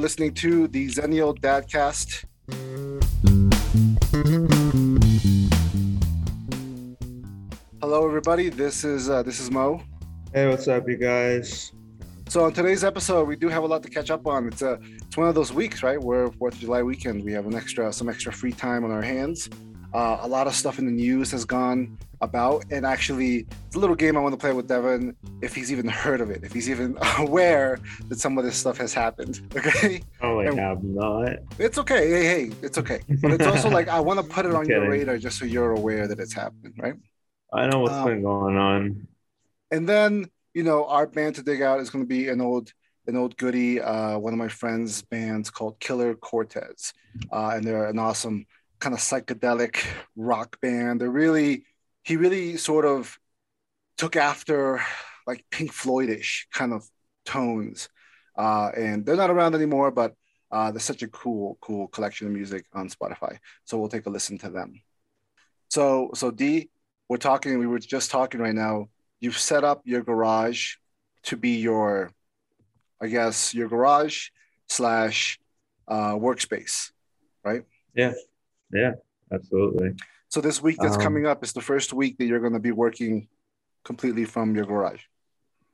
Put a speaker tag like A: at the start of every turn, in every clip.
A: You're listening to the Xennial Dadcast. Hello, everybody. This is uh, this is Mo.
B: Hey, what's up, you guys?
A: So on today's episode, we do have a lot to catch up on. It's a it's one of those weeks, right, where Fourth of July weekend we have an extra some extra free time on our hands. Uh, a lot of stuff in the news has gone about, and actually, it's a little game I want to play with Devon. If he's even heard of it, if he's even aware that some of this stuff has happened, okay?
B: Oh, I
A: And-
B: have not.
A: It's okay. Hey, hey, it's okay. But it's also like I want to put it
B: I'm
A: on your radar just so you're aware that it's happening, right?
B: I know what's
A: Um,
B: been going on.
A: And then, you know, our band to dig out is going to be an old, an old goodie. Uh, one of my friends' bands called Killer Cortez, uh, and they're an awesome kind of psychedelic rock band. They're really, he really sort of took after like Pink Floydish kind of tones, uh, and they're not around anymore, but. Uh, there's such a cool, cool collection of music on Spotify. So we'll take a listen to them. So, so D, we're talking. We were just talking right now you've set up your garage to be your i guess your garage slash uh, workspace right
B: Yeah, yeah, absolutely.
A: So this week that's
B: Um,
A: coming up is the first week that you're going to be working completely from your garage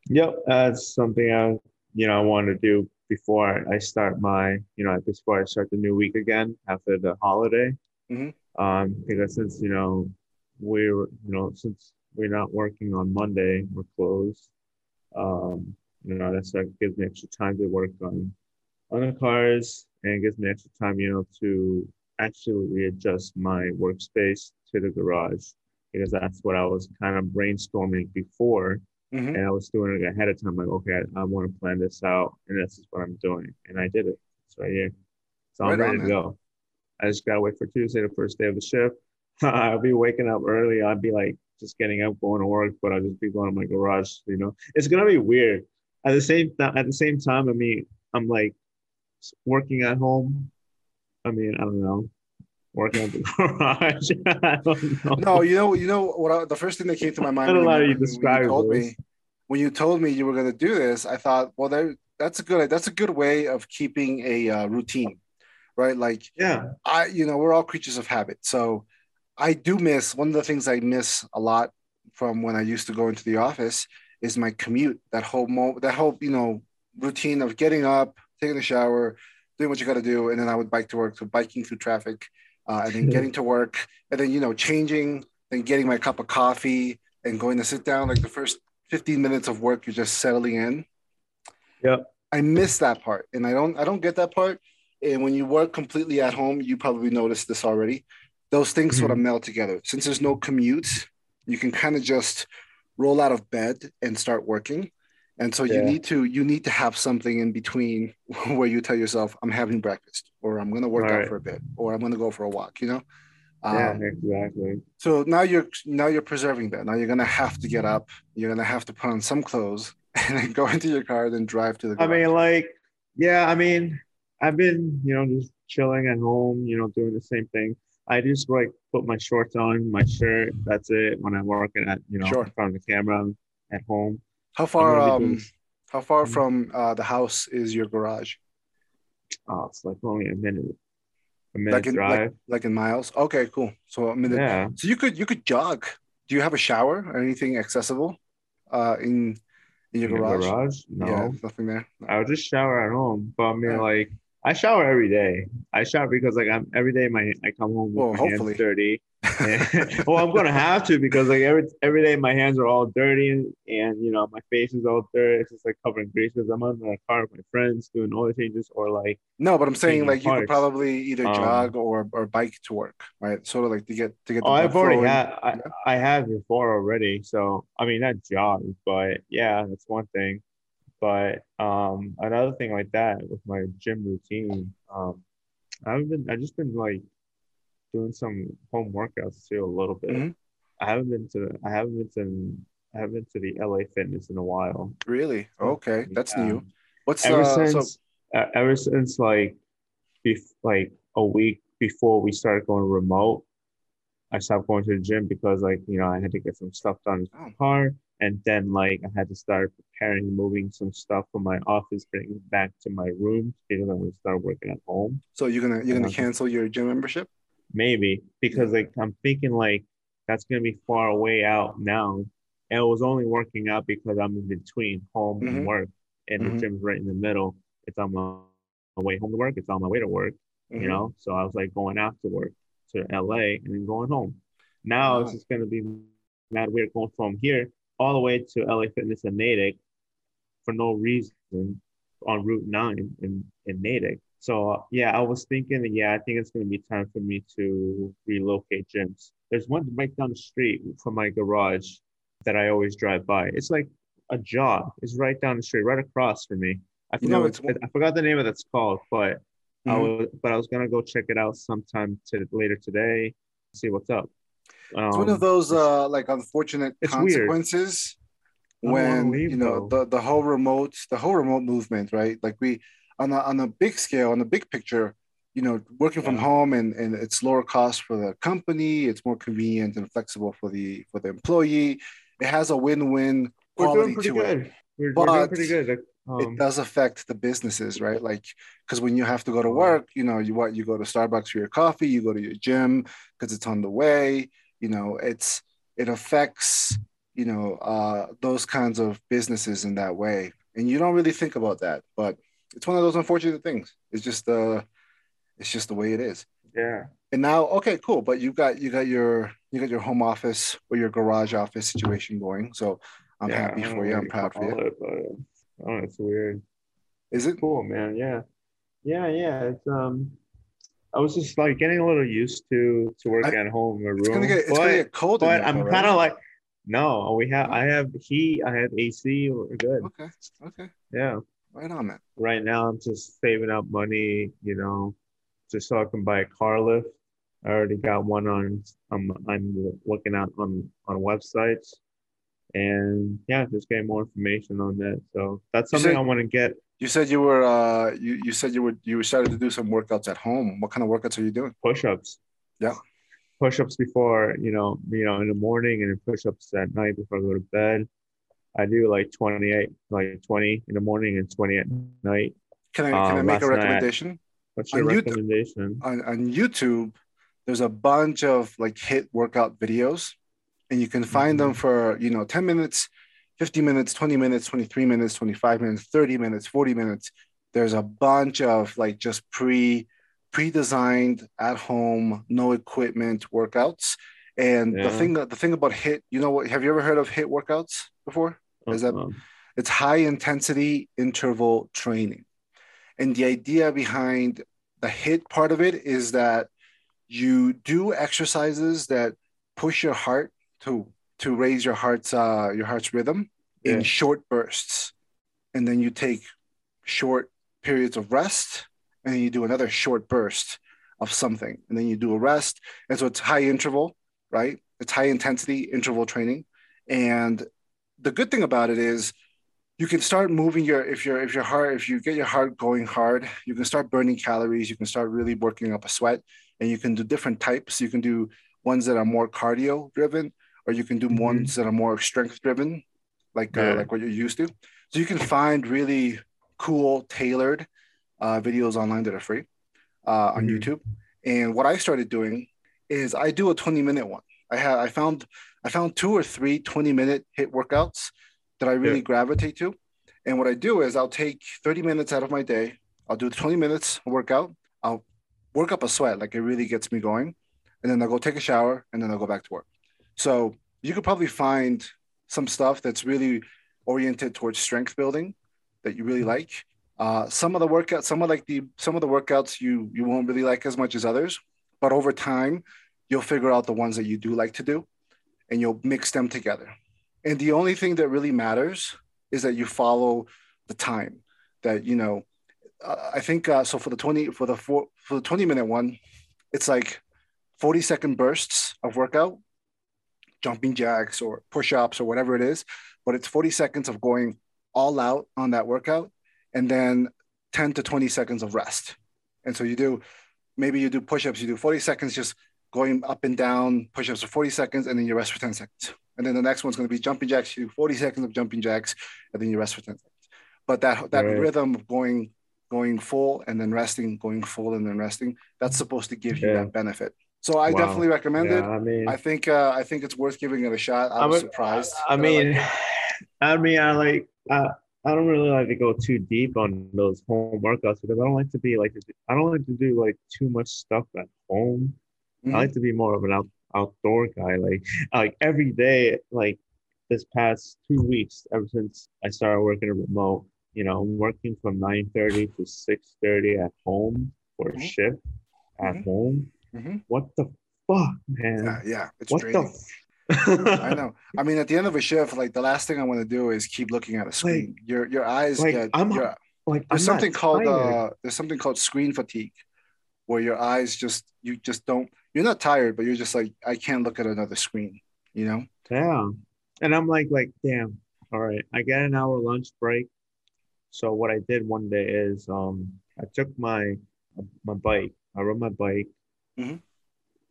B: Yep, that's something I, you know, I want to do before I start my, you know, before I start the new week again after the holiday.
A: Mhm.
B: Um, because since you know we're, you know, since we're not working on Monday, we're closed. Um, you know, that's like gives me extra time to work on on the cars and gives me extra time, you know, to actually readjust my workspace to the garage because that's what I was kind of brainstorming before
A: Mhm.
B: and I was doing it ahead of time. Like, okay, I, I want to plan this out, and this is what I'm doing, and I did it. It's right here. So I'm
A: Right on,
B: ready to go. I just gotta wait for Tuesday, the first day of the shift. I'll be waking up early. I'll be like just getting up, going to work, but I'll just be going to my garage. You know, it's gonna be weird. At the same time, at the same time, I mean, I'm like working at home. I mean, I don't know, working at the garage. Know.
A: no you know you know what I, the first thing that came to my mind when, you,
B: you
A: told
B: this.
A: me when you told me you were going to do this i thought well there that's a good that's a good way of keeping a uh, routine right like
B: Yeah,
A: I, you know, we're all creatures of habit. So I do miss one of the things I miss a lot from when I used to go into the office is my commute. That whole mo, that whole you know routine of getting up, taking a shower, doing what you got to do, and then I would bike to work. So biking through traffic, uh, and then getting to work, and then you know changing, then getting my cup of coffee, and going to sit down. Like the first fifteen minutes of work, you're just settling in.
B: Yep.
A: I miss that part, and I don't I don't get that part. And when you work completely at home, you probably noticed this already. Those things sort of meld together. Since there's no commute, you can kind of just roll out of bed and start working. And so you need to you need to have something in between where you tell yourself, I'm having breakfast, or I'm gonna work out
B: Right.
A: for a bit, or I'm gonna go for a walk, you know?
B: yeah,
A: Um,
B: exactly.
A: so now you're now you're preserving that. Now you're gonna have to get up. You're gonna have to put on some clothes and then go into your car, then drive to the.
B: I mean, like, yeah, I mean, I've been, you know, just chilling at home, you know, doing the same thing. I just like put my shorts on, my shirt. That's it. When I'm working at, you know,
A: Sure.
B: in front of the camera at home.
A: How far
B: I'm gonna be
A: um how far from uh, the house is your garage?
B: Oh, it's like only a minute, a minute
A: Like in
B: drive.
A: like in miles? Okay, cool. So a minute.
B: yeah.
A: So you could you could jog. Do you have a shower or anything accessible uh in in your
B: In
A: garage?
B: garage? No.
A: Yeah, nothing there.
B: I would just shower at home. But I mean,
A: Yeah.
B: like, I shower every day. I shower because, like, I'm every day. My I come home with
A: Well,
B: my
A: hopefully.
B: hands dirty. well, I'm gonna have to because like every every day my hands are all dirty and, and you know my face is all dirty. It's just like covered in grease because I'm on the car with my friends doing oil changes or like
A: No, but I'm saying like you could probably either
B: Um,
A: jog or or bike to work, right? Sort of like to get to get the
B: oh I've already had I,
A: Yeah.
B: I have before already. So I mean not jog, but yeah, that's one thing. But um another thing like that with my gym routine, um I've been I just been like doing some home workouts too a little bit.
A: Mhm.
B: I haven't been to I haven't been to I haven't been to the LA Fitness in a while.
A: Really? Okay, that's new. What's
B: Ever
A: uh,
B: since
A: so
B: uh, ever since like bef- like a week before we started going remote, I stopped going to the gym because like you know I had to get some stuff done in
A: Oh.
B: the car. and then like I had to start preparing, moving some stuff from my office, bringing it back to my room because I'm gonna start working at home.
A: So you're gonna you're gonna cancel your gym membership?
B: Maybe because like I'm thinking like that's gonna be far away out now. And it was only working out because I'm in between home
A: Mhm.
B: and work, and
A: Mhm.
B: the gym's right in the middle. It's on my, way home to work. It's on my way to work.
A: Mhm.
B: You know, so I was like going after work to LA and then going home. Now it's just gonna be mad weird going from here all the way to LA Fitness in Natick for no reason on Route 9 in, in Natick. So yeah, I was thinking yeah, I think it's gonna be time for me to relocate gyms. There's one right down the street from my garage that I always drive by. It's like a jog. It's right down the street, right across from me. I forgot
A: know, it's-
B: I forgot the name of that's called, but I
A: Mhm.
B: was but I was gonna go check it out sometime to later today, see what's up.
A: It's one
B: Um,
A: of those uh like unfortunate
B: weird.
A: consequences
B: I
A: when you know the, the whole remote the whole remote movement, right? Like we on a on a big scale, on the big picture, you know, working from home and, and it's lower cost for the company, it's more convenient and flexible for the for the employee. It has a win-win
B: we're
A: quality
B: doing pretty
A: to it.
B: good. We're, we're doing pretty good. Um,
A: it does affect the businesses, right? Like, because when you have to go to work, you know, you what you go to Starbucks for your coffee, you go to your gym because it's on the way. You know, it's it affects you know uh, those kinds of businesses in that way, and you don't really think about that, but it's one of those unfortunate things. It's just uh, it's just the way it is.
B: yeah.
A: And now, okay, cool. But you got you got your you got your home office or your garage office situation going. So I'm
B: yeah,
A: happy for you. I'm proud for you.
B: It, but, oh, it's weird.
A: Is it?
B: Cool, man. Yeah. Yeah, yeah. It's um I was just like getting a little used to to work
A: I-
B: at home in my room.
A: It's gonna get it's
B: but,
A: gonna get cold.
B: but I'm kind of like no, we have I have heat, I have AC, we're good.
A: okay. Okay.
B: Yeah.
A: Right on, man.
B: Right now I'm just saving up money, you know, just so I can buy a car lift. I already got one on I'm I'm looking at on on websites. And yeah, just getting more information on that. So that's something
A: said-
B: I want to get
A: You said you were uh you, you said you were you started to do some workouts at home. What kind of workouts are you doing?
B: push-ups.
A: Yeah.
B: Push-ups before, you know, you know, in the morning and then push-ups at night before I go to bed. I do like 28, like 20 in the morning and 20 at night.
A: Can I can
B: Uh,
A: I make a
B: last night-
A: recommendation?
B: What's your
A: On YouTube-
B: recommendation?
A: On on YouTube, there's a bunch of like hit workout videos, and you can find them
B: Mhm.
A: for you know 10 minutes, 50 minutes, 20 minutes, 23 minutes, 25 minutes, 30 minutes, 40 minutes. There's a bunch of like just pre pre-designed at home, no equipment workouts. And the
B: Yeah.
A: thing the thing about hit, you know what? Have you ever heard of hit workouts before? Is that-
B: Uh-uh.
A: it's high intensity interval training. And the idea behind the hit part of it is that you do exercises that push your heart to to raise your heart's uh your heart's rhythm in short bursts. And then you take short periods of rest and then you do another short burst of something and then you do a rest. And so it's high interval, right? It's high intensity interval training. And the good thing about it is you can start moving your if your if your heart if you get your heart going hard you can start burning calories you can start really working up a sweat and you can do different types you can do ones that are more cardio driven or you can do
B: Mhm.
A: ones that are more strength driven like
B: Yeah.
A: uh, like what you're used to so you can find really cool tailored uh, videos online that are free uh, on
B: Mhm.
A: youtube and what i started doing is i do a 20 minute one i have i found i found two or three 20 minute hit workouts that I really
B: Yeah.
A: gravitate to. And what I do is I'll take 30 minutes out of my day. I'll do 20 minutes workout. I'll work up a sweat, like it really gets me going. And then I'll go take a shower and then I'll go back to work. So you could probably find some stuff that's really oriented towards strength building that you really like. Uh, some of the workouts, some of like the some of the workouts you you won't really like as much as others, but over time you'll figure out the ones that you do like to do, and you'll mix them together. And the only thing that really matters is that you follow the time. That you know, uh, I think uh, so for the twenty for the four for the twenty minute one, it's like forty second bursts of workout, jumping jacks or push ups or whatever it is. But it's forty seconds of going all out on that workout, and then ten to twenty seconds of rest. And so you do maybe you do push ups. You do forty seconds just going up and down push ups for forty seconds, and then you rest for ten seconds and then the next one's going to be jumping jacks. You do 40 seconds of jumping jacks, and then you rest for 10 seconds. But that that
B: Right.
A: rhythm of going going full and then resting, going full and then resting, that's supposed to give you that benefit. So I
B: Wow.
A: definitely recommend
B: Yeah,
A: it.
B: I mean,
A: I think uh, I think it's worth giving it a shot. I
B: I'm
A: was
B: a-
A: surprised.
B: I
A: that
B: mean, I mean, I like, I, I don't really like to go too deep on those home workouts because I don't like to be like, I don't like to do like too much stuff at home.
A: It.
B: I like to be more of an out, outdoor guy. Like, like every day, like this past two weeks, ever since I started working remote, you know, I'm working from 9:30 to 6:30 at home for a
A: Mhm.
B: shift at
A: Mhm.
B: home.
A: Mhm.
B: What the fuck, man?
A: yeah, yeah, it's
B: what
A: draining.
B: the? F-
A: I know. I mean, at the end of a shift, like the last thing I want to do is keep looking at a screen. your your eyes
B: like,
A: get.
B: I'm-
A: your-
B: Like, I'm
A: there's something called uh, there's something called screen fatigue, where your eyes just you just don't. You're not tired, but you're just like I can't look at another screen. You know.
B: Yeah. And I'm like, like, damn. All right. I get an hour lunch break. So what I did one day is um I took my my bike. I rode my bike
A: Mhm.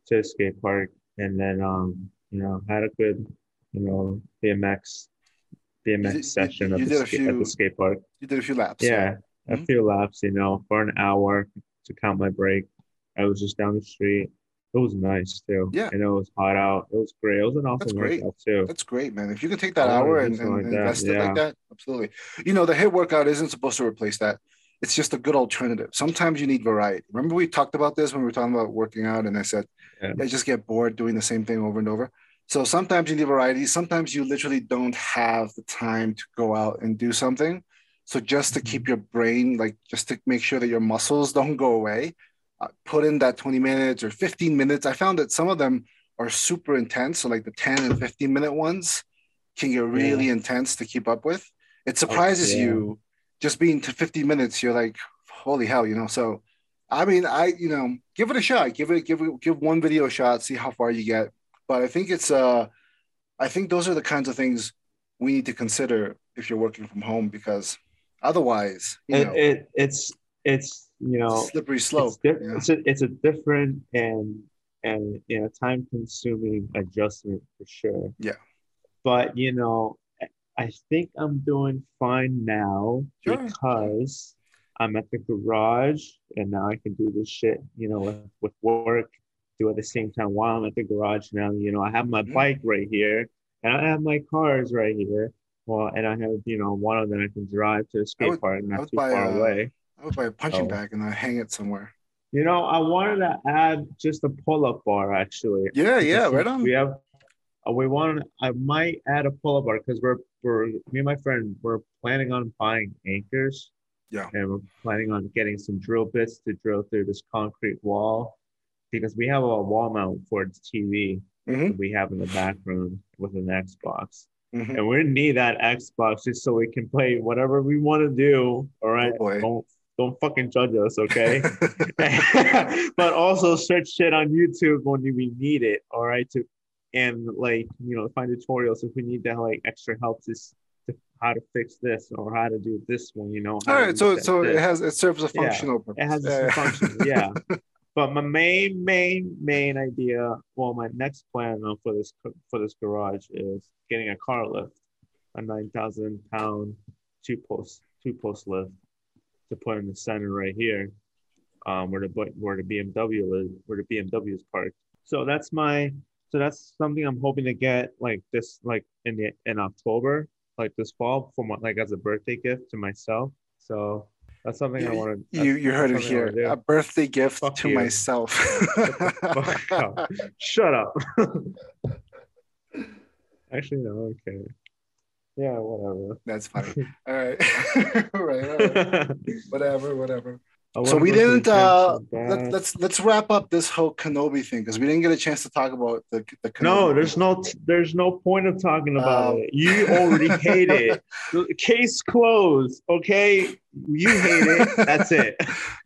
B: to the skate park and then um, you know, had a good, you know, BMX BMX
A: You
B: session
A: you
B: at, the
A: a
B: ska- at the skate park.
A: You did a few laps.
B: Yeah. A
A: Mhm.
B: few laps, you know, for an hour to count my break. I was just down the street. It was nice too.
A: Yeah.
B: And it was hot out. It was great. It was an awesome That's
A: great.
B: workout too.
A: That's great, man. If you can take that hour and, and
B: like that,
A: invest it like that, absolutely. You know, the hit workout isn't supposed to replace that. It's just a good alternative. Sometimes you need variety. Remember, we talked about this when we were talking about working out, and I said,
B: Yeah.
A: I just get bored doing the same thing over and over. So sometimes you need variety. Sometimes you literally don't have the time to go out and do something. So just to
B: Mm-hmm.
A: keep your brain, like just to make sure that your muscles don't go away, uh, put in that 20 minutes or 15 minutes. I found that some of them are super intense. So like the 10 and 15 minute ones can get really intense to keep up with. It surprises
B: yeah.
A: you just being to 50 minutes. You're like, holy hell, you know? So, I mean, I, you know, give it a shot, give it, give it, give one video a shot, see how far you get. But I think it's, uh, I think those are the kinds of things we need to consider if you're working from home because otherwise, you know,
B: it, it it's it's you know
A: slippery slope.
B: it's,
A: you know?
B: it's a it's a different and and you know time consuming adjustment for sure.
A: Yeah.
B: But you know, I- think I'm doing fine now
A: Sure.
B: because I'm at the garage and now I can do this shit, you know, with, with work, do at the same time while I'm at the garage now. You know, I have my
A: Mhm.
B: bike right here and I have my cars right here. Well, and I have, you know, one of them I can drive to the skate park
A: I
B: not too far away.
A: I would buy a punching
B: Oh.
A: bag and I hang it somewhere.
B: You know, I wanted to add just a pull-up bar actually.
A: Yeah, yeah, right on.
B: We have, uh, we want. I might add a pull-up bar because we're we're me and my friend we're planning on buying anchors.
A: Yeah.
B: And we're planning on getting some drill bits to drill through this concrete wall because we have a wall mount for the TV
A: Mhm,
B: that we have in the back room with an Xbox.
A: mhm.
B: And we need that Xbox just so we can play whatever we want to do. All right.
A: Oh, boy.
B: Don't don't fucking judge us, okay? but also search shit on YouTube when we need it, all right? To and like you know find tutorials if we need to like extra help to, to how to fix this or how to do this one, you know. All right,
A: All
B: to
A: right, so so it has it serves a
B: Yeah,
A: functional purpose.
B: it has
A: Yeah, yeah.
B: function, yeah. But my main, main, main idea, well, my next plan for this for this garage is getting a car lift, a nine thousand pound two post two post lift to put in the center right here, um, where the where the BMW is, where the BMW is parked. So that's my so that's something I'm hoping to get like this like in the in October, like this fall for my like as a birthday gift to myself. So that's something I want to.
A: you, you heard it here. A birthday gift
B: Fuck
A: to
B: you.
A: myself.
B: Up. Shut up. Actually, no. Okay. Yeah. Whatever.
A: That's funny. All right. all right. All right. Whatever. Whatever. So we
B: go to the
A: didn't. Uh, let, let's let's wrap up this whole Kenobi thing because we didn't get a chance to talk about the the Kenobi.
B: No, there's no there's no point of talking about
A: Um,
B: it. You already hate it. Case closed. Okay, you hate it. That's it.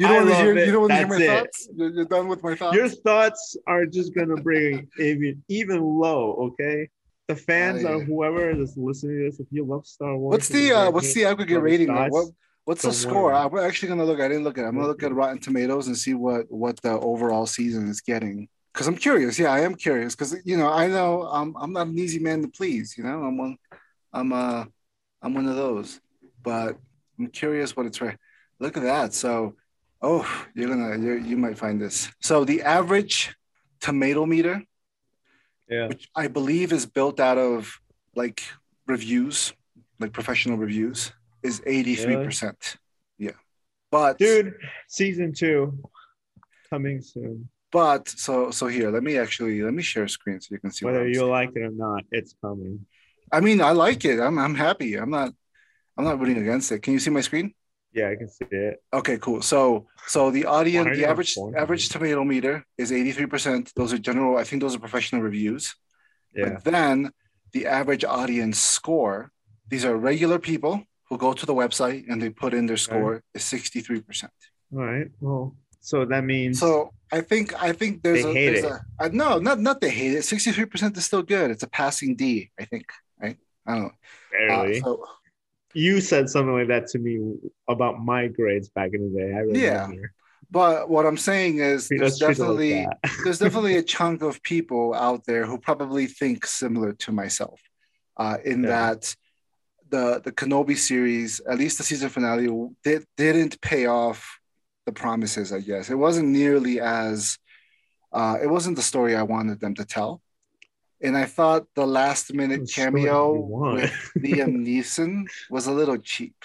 A: You don't want to hear. You don't want to hear my
B: it.
A: thoughts. You're, you're done with my thoughts.
B: Your thoughts are just gonna bring even even low. Okay, the fans
A: Oh,
B: or
A: yeah.
B: what's is listening to this, if you love Star Wars,
A: What's the uh, what's the aggregate rating?
B: thoughts,
A: What what's the score? I, we're actually gonna look. I didn't look at. it. I'm gonna look at Rotten Tomatoes and see what what the overall season is getting. because I'm curious. Yeah, I am curious because you know I know I'm I'm not an easy man to please. You know, I'm one, I'm uh I'm one of those, but I'm curious what it's. Re- Look at that. So, oh, you're gonna you you might find this. So the average tomato meter,
B: Yeah.
A: which I believe is built out of like reviews, like professional reviews, is 83%. Yeah. But
B: Dude, season two coming soon.
A: but so so here, let me actually let me share a screen so you can see
B: Whether
A: I'm
B: you
A: saying.
B: like it or not, it's coming.
A: I mean, I like it. I'm I'm happy. I'm not I'm not rooting against it. Can you see my screen?
B: Yeah, I can see it.
A: Okay, cool. So so the audience, the average average tomato meter is 83%. Those are general, I think those are professional reviews.
B: Yeah.
A: But then the average audience score, these are regular people who go to the website and they put in their score is 63%.
B: All right. Well, so that means
A: So I think I think there's
B: They
A: a,
B: hate
A: there's
B: it.
A: a I, no not not they hate it. 63% is still good. It's a passing D, I think. Right? I don't know. Uh, so
B: you said something like that to me about my grades back in the day. I remember.
A: Yeah. but what I'm saying is there's
B: it like
A: definitely there's definitely a chunk of people out there who probably think similar to myself uh, in
B: Yeah.
A: that the the Kenobi series, at least the season finale, did, didn't pay off the promises. I guess it wasn't nearly as uh, it wasn't the story I wanted them to tell, and I thought the last minute cameo with Liam Neeson was a little cheap.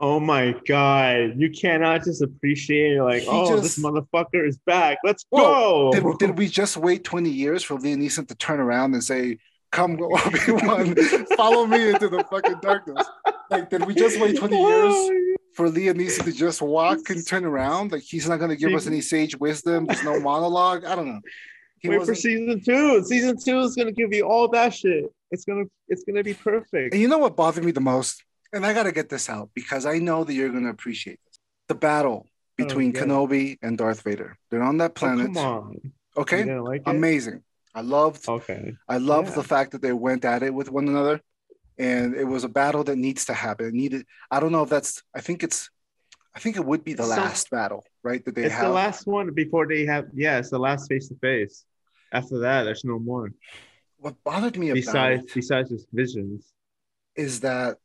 B: Oh my god! You cannot just appreciate it like,
A: He
B: oh, this motherfucker is back. Let's
A: Whoa,
B: go.
A: Did, did we just wait 20 years for Liam Neeson to turn around and say, Come, Obi-Wan, follow me into the fucking darkness? Like, did we just wait 20 years for Liam Neeson to just walk and turn around? Like, he's not going to give us any sage wisdom. There's no monologue. I don't know. He
B: Wait for season two. Season two is gonna give you all that shit. It's gonna, it's gonna be perfect.
A: And you know what bothered me the most? And I got to get this out because I know that you're going to appreciate this. The battle oh, between
B: yeah.
A: Kenobi and Darth Vader. They're on that
B: Oh,
A: planet.
B: come on.
A: Okay.
B: like?
A: Amazing. I loved
B: Okay.
A: I love
B: Yeah.
A: the fact that they went at it with one another, and it was a battle that needs to happen. It needed. I don't know if that's. I think it's. I think it would be the
B: So-
A: last battle, right? That they
B: it's
A: have.
B: the last one before they have. Yeah, it's the last face to face. After that, there's no more.
A: what bothered me about
B: Besides, besides just visions.
A: is that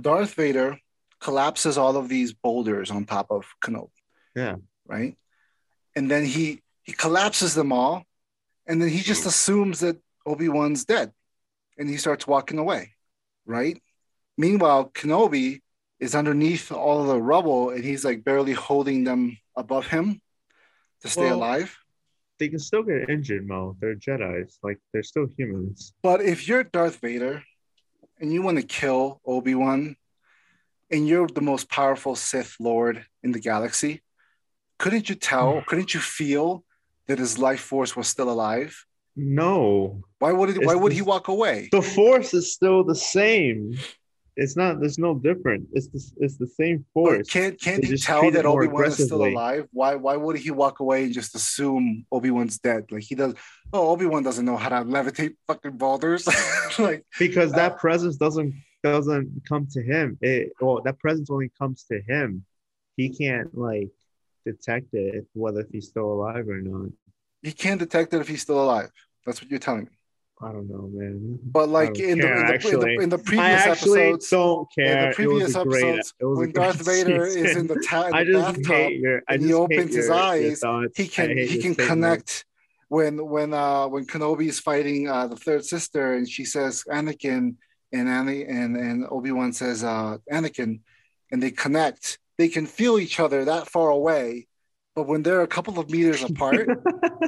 A: Darth Vader collapses all of these boulders on top of Kenobi.
B: Yeah.
A: Right. And then he he collapses them all, and then he just assumes that Obi Wan's dead, and he starts walking away. Right. Meanwhile, Kenobi is underneath all of the rubble, and he's like barely holding them above him to stay
B: Well-
A: alive.
B: They can still get injured, Mo. They're Jedi's. Like they're still humans.
A: But if you're Darth Vader and you want to kill Obi Wan, and you're the most powerful Sith Lord in the galaxy, couldn't you tell? Hmm. couldn't you feel that his life force was still alive?
B: No,
A: Why would it, why would he walk away?
B: the Force is still the same. It's not. There's no different. It's the, it's the same
A: But
B: Force.
A: can't can't
B: They
A: you tell that Obi Wan is still alive? Why why would he walk away and just assume Obi Wan's dead? Like he does. Oh, Obi Wan doesn't know how to levitate fucking boulders. like
B: because
A: Uh,
B: that presence doesn't doesn't come to him. It well, that presence only comes to him. He can't like detect it whether he's still alive or not.
A: he can't detect it if he's still alive. That's what you're telling me.
B: I don't know, man.
A: But like in the, in, the, in, the, in the
B: I
A: previous
B: actually
A: episodes,
B: don't care.
A: the previous
B: great,
A: episodes,
B: it was a
A: when Darth Vader is in the, ta- in
B: I
A: the bathtub,
B: your. I
A: and
B: just
A: he opens his
B: your-
A: eyes, he can he can connect when when uh when Kenobi is fighting uh the third sister and she says Anakin and Annie and and Obi Wan says uh Anakin, and they connect. They can feel each other that far away, but when they're a couple of meters apart,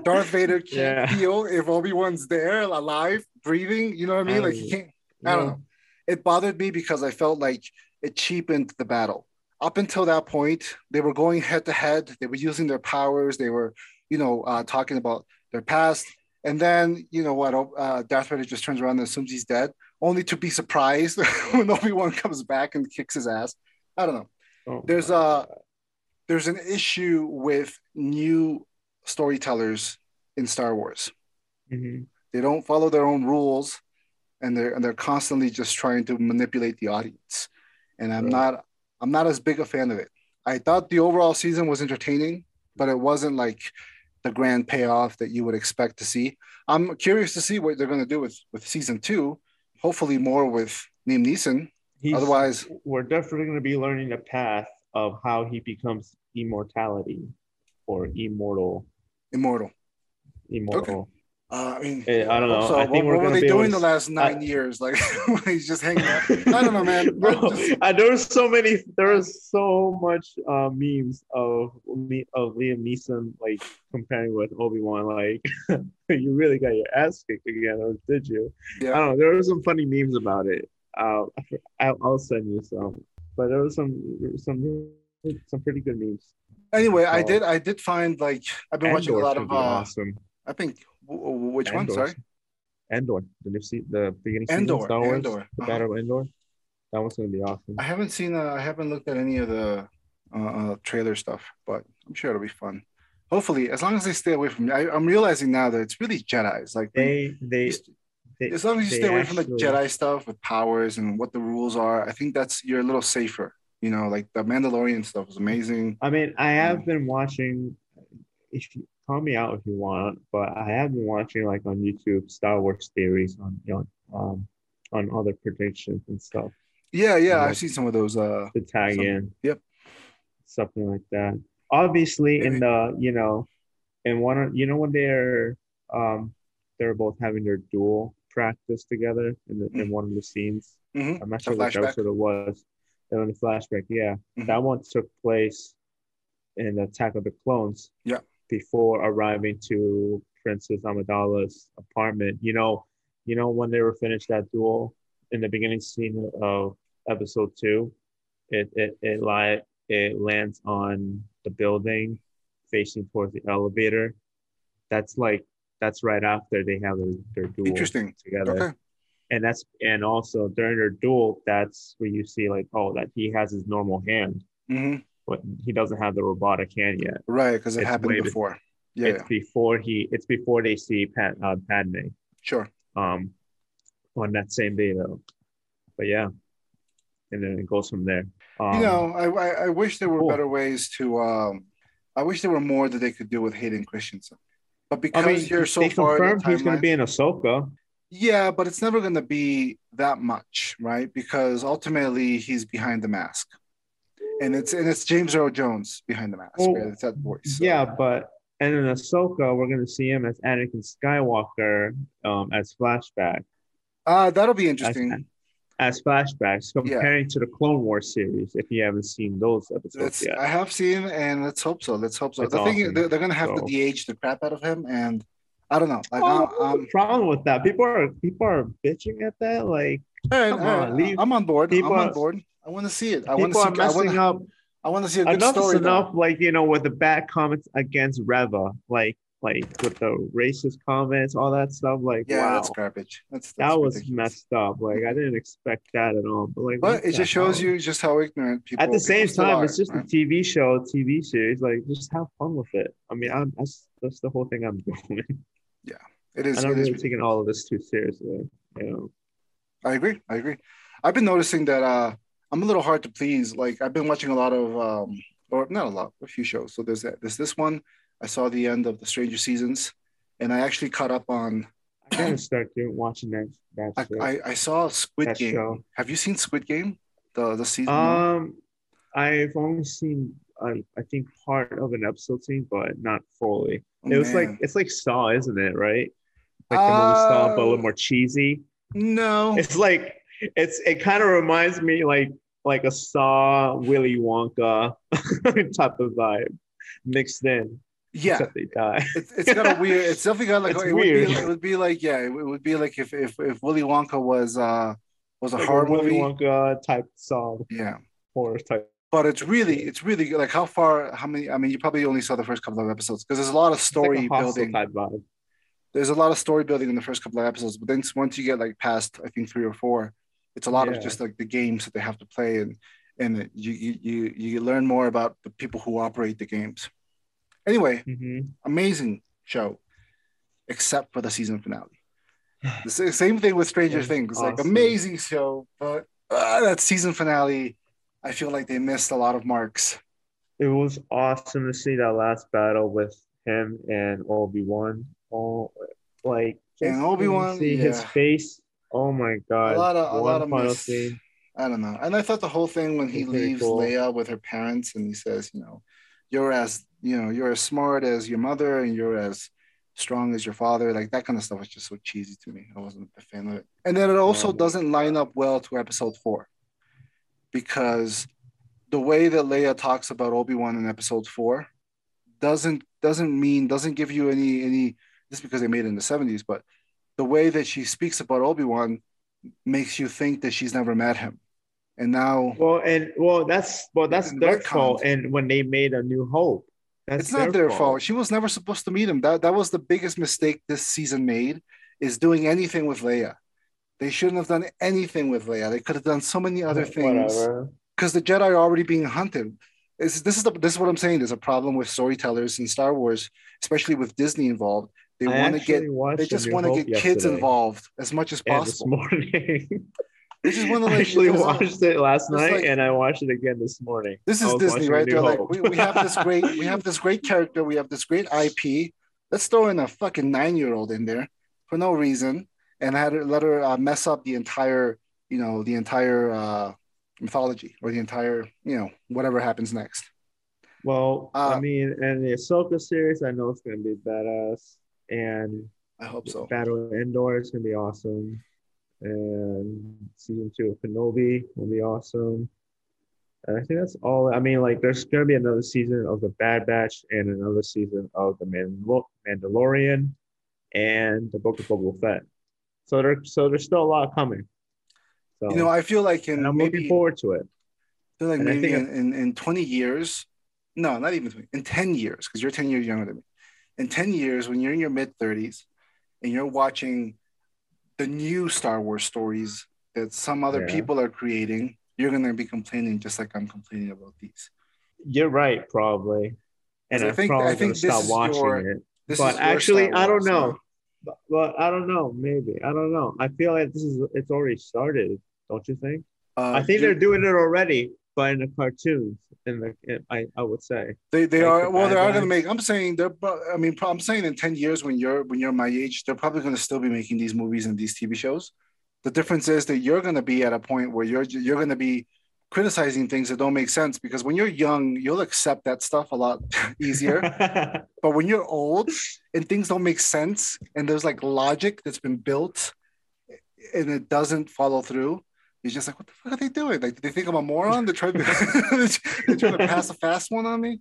A: Darth Vader can't
B: Yeah.
A: feel if Obi Wan's there, alive, breathing. You know what I mean? Like he can't. I don't know. It bothered me because I felt like it cheapened the battle. Up until that point, they were going head to head. They were using their powers. They were, you know, uh, talking about their past. And then, you know what? Uh, Darth Vader just turns around and assumes he's dead, only to be surprised when Obi Wan comes back and kicks his ass. I don't know.
B: Oh,
A: There's a. there's an issue with new storytellers in Star Wars.
B: Mhm.
A: They don't follow their own rules, and they're and they're constantly just trying to manipulate the audience. And I'm
B: Right.
A: not I'm not as big a fan of it. I thought the overall season was entertaining, but it wasn't like the grand payoff that you would expect to see. I'm curious to see what they're going to do with with season two. Hopefully, more with Liam Neeson.
B: He's,
A: Otherwise,
B: we're definitely going to be learning a path of how he becomes immortality or immortal.
A: immortal.
B: Immortal.
A: Uh, I mean,
B: Eh, I don't know.
A: So
B: I think
A: what,
B: we're
A: what were they
B: be
A: doing
B: to
A: the last nine years? Like he's just hanging out. I don't know, man.
B: Bro,
A: I just-
B: uh, there was so many. There was so much uh, memes of me of Liam Neeson like comparing with Obi Wan. Like, you really got your ass kicked again, or did you?
A: Yeah.
B: I don't know. There were some funny memes about it. Uh, I'll, I'll send you some. But there was some some some pretty good memes.
A: Anyway, I did. I did find like I've been watching a lot of. Uh,
B: awesome.
A: I think which one? Sorry,
B: Andor. The new se- the beginning season of
A: Andor.
B: Star Wars.
A: Andor.
B: The
A: Uh-huh.
B: Battle of Andor. That one's gonna be awesome.
A: I haven't seen. Uh, I haven't looked at any of the uh, uh, trailer stuff, but I'm sure it'll be fun. Hopefully, as long as they stay away from. I, I'm realizing now that it's really Jedi's. Like
B: They they, they
A: as long as you stay away from the Jedi stuff with powers and what the rules are, I think that's you're a little safer. You know, like the Mandalorian stuff is amazing.
B: I mean, I have
A: Yeah.
B: been watching. If you call me out if you want, but I have been watching like on YouTube Star Wars theories on you know um on other predictions and stuff
A: Yeah, yeah,
B: Yeah.
A: I've seen some of those. Uh,
B: to tag
A: Some-
B: in.
A: yep.
B: Something like that. Obviously, in the you know, in one you know when they're um they're both having their duel practice together in the, in one of the scenes.
A: mhm,
B: I'm not sure which episode it was. And in the flashback, yeah,
A: Mhm.
B: that one took place in Attack of the Clones.
A: Yeah.
B: Before arriving to Princess Amidala's apartment, you know, you know when they were finished that duel in the beginning scene of episode two, it it it li- it lands on the building facing towards the elevator. That's like that's right after they have their, their duel
A: Interesting.
B: together
A: Okay.
B: and that's and also during their duel that's where you see like oh that he has his normal hand
A: hmm
B: but he doesn't have the robotic hand yet
A: Right, because it
B: It's
A: happened
B: be-
A: before. Yeah,
B: it's
A: yeah,
B: before he it's before they see Pat, uh, Padme
A: sure.
B: um on that same day though but yeah and then it goes from there um,
A: you know, I, I I wish there were
B: cool.
A: better ways to. Um, I wish there were more that they could do with Hayden Christensen, but because
B: I mean,
A: you're so
B: they
A: far. the
B: confirmed he's going to be in Ahsoka.
A: Yeah, but it's never going to be that much, right? Because ultimately he's behind the mask, and it's and it's James Earl Jones behind the mask.
B: Well,
A: right? It's that voice. so-
B: Yeah, but and in Ahsoka, we're going to see him as Anakin Skywalker um, as flashback.
A: uh, that'll be interesting.
B: As flashbacks comparing to the Clone Wars series. If you haven't seen those episodes yet,
A: I have seen, and let's hope so. Let's hope so.
B: It's
A: the thing is, they're, they're going to have
B: So-
A: to de-age the crap out of him, and I don't know. Like,
B: oh,
A: I'm, I'm,
B: with that? People are people are bitching at that. Like
A: right,
B: come
A: right,
B: on, leave-
A: I'm on board. I'm
B: people
A: on board. I want to see it. I want to
B: are
A: see. I wanna,
B: up.
A: I want to see a good
B: Enough
A: story.
B: is
A: though.
B: enough. Like you know, with the bad comments against Reva, like like with the racist comments, all that stuff. Like
A: Yeah,
B: wow,
A: that's garbage. That's, that's
B: that was
A: ridiculous.
B: messed up. Like I didn't expect that at all. But like,
A: But it just shows
B: hell?
A: you just how ignorant people. Are.
B: At the same time,
A: are,
B: it's just
A: right?
B: a TV show, TV series. Like, just have fun with it. I mean, I'm, that's that's the whole thing I'm doing.
A: Yeah, it is.
B: I'm not
A: It is.
B: really taking all of this too seriously. You know,
A: I agree. I agree. I've been noticing that uh, I'm a little hard to please. Like I've been watching a lot of, um, or not a lot, a few shows. So there's that. There's this one. I saw the end of the Stranger Seasons, and I actually caught up on.
B: I gotta start doing watching that. That
A: I. I, I saw Squid
B: That
A: Game.
B: show.
A: Have you seen Squid Game? The the season.
B: um, I've only seen I, I think part of an episode scene, but not fully.
A: Oh,
B: it was like it's like Saw, isn't it? Right? Like the movie Saw, but a
A: Uh,
B: little more cheesy.
A: no.
B: It's like it's it kind of reminds me like like a Saw Willy Wonka type of vibe mixed in.
A: Yeah.
B: Except they die.
A: It's, it's got a weird. It's definitely got like
B: It's
A: it
B: weird.
A: would be. It would be like yeah. It would be like if if if Willy Wonka was uh was a
B: Like
A: horror
B: Willy
A: movie.
B: Wonka type song
A: Yeah.
B: horror type.
A: but it's really it's really good. like how far how many i mean you probably only saw the first couple of episodes because there's a lot of
B: It's like
A: story building there's a lot of story building in the first couple of episodes but then once you get like past i think three or four it's a lot
B: Yeah.
A: of just like the games that they have to play and and you you you, you learn more about the people who operate the games anyway
B: hmm
A: amazing show except for the season finale the same thing with stranger
B: Yeah,
A: things like amazing show but uh, that season finale i feel like they missed a lot of marks
B: It was awesome to see that last battle with him and Obi Wan. All like
A: And
B: just
A: Obi-Wan,
B: see his face. Oh my god!
A: a lot of a lot of
B: final
A: miss.
B: scene.
A: I don't know. And I thought the whole thing when he leaves
B: cool.
A: Leia with her parents and he says, you know, you're as you know, you're as smart as your mother and you're as strong as your father. Like that kind of stuff was just so cheesy to me. I wasn't a fan of it. And then it also doesn't line up well to episode four. Because the way that Leia talks about Obi-Wan in episode four doesn't doesn't mean doesn't give you any any just because they made it in the 70s, but the way that she speaks about Obi-Wan makes you think that she's never met him. And now
B: Well, and well, that's well, that's their fault. And when they made a New Hope, that's
A: it's not their fault. She was never supposed to meet him. That that was the biggest mistake this season made is doing anything with Leia. They shouldn't have done anything with Leia. They could have done so many other things because the Jedi are already being hunted. It's, this is the, this is what I'm saying. There's a problem with storytellers in Star Wars, especially with Disney involved. They want to get they just want to get kids involved as much as
B: And this
A: possible.
B: morning,
A: They just want
B: I
A: like
B: actually watched it last night,
A: like-
B: and I watched it again this morning.
A: This is Disney, right? They're like, we, we have this great, we have this great character, we have this great IP. Let's throw in a fucking nine-year-old in there for no reason, and had her, let her uh, mess up the entire, you know, the entire uh, mythology or the entire, you know, whatever happens next.
B: Well,
A: Uh,
B: I mean, and the Ahsoka series, I know it's gonna be badass, and
A: I hope so.
B: Battle of Endor is gonna be awesome, and season two of Kenobi will be awesome. And I think that's all. I mean, like, there's gonna be another season of the Bad Batch and another season of the Mandal- Mandalorian and the Book of Boba Fett. So there, so there's still a lot coming. So,
A: You know, I feel like in
B: and I'm
A: maybe
B: looking forward to it.
A: I feel like
B: and
A: maybe in, in, in 20 years, no, not even 20, in 10 years, because you're 10 years younger than me. In 10 years, when you're in your mid 30s and you're watching the new Star Wars stories that some other
B: Yeah.
A: people are creating, you're going to be complaining just like I'm complaining about these.
B: You're right, probably. And
A: I
B: I'm
A: think-
B: probably
A: I think
B: stop watching
A: your-
B: it. But actually, I don't know. But, but I don't know. Maybe I don't know. I feel like this is it's already started. Don't you think?
A: Uh,
B: I think they're doing it already, but in the cartoons. In the, in, I I would say.
A: They, they
B: like
A: are
B: the
A: well. They
B: Bad
A: are going to make. I'm saying they're. I mean, I'm saying in ten years when you're when you're my age, they're probably going to still be making these movies and these TV shows. The difference is that you're going to be at a point where you're you're going to be criticizing things that don't make sense because when you're young, you'll accept that stuff a lot easier. but when you're old and things don't make sense and there's like logic that's been built and it doesn't follow through, you're just like, what the fuck are they doing? Like, do they think I'm a moron? They're trying to, they're trying to pass a fast one on me.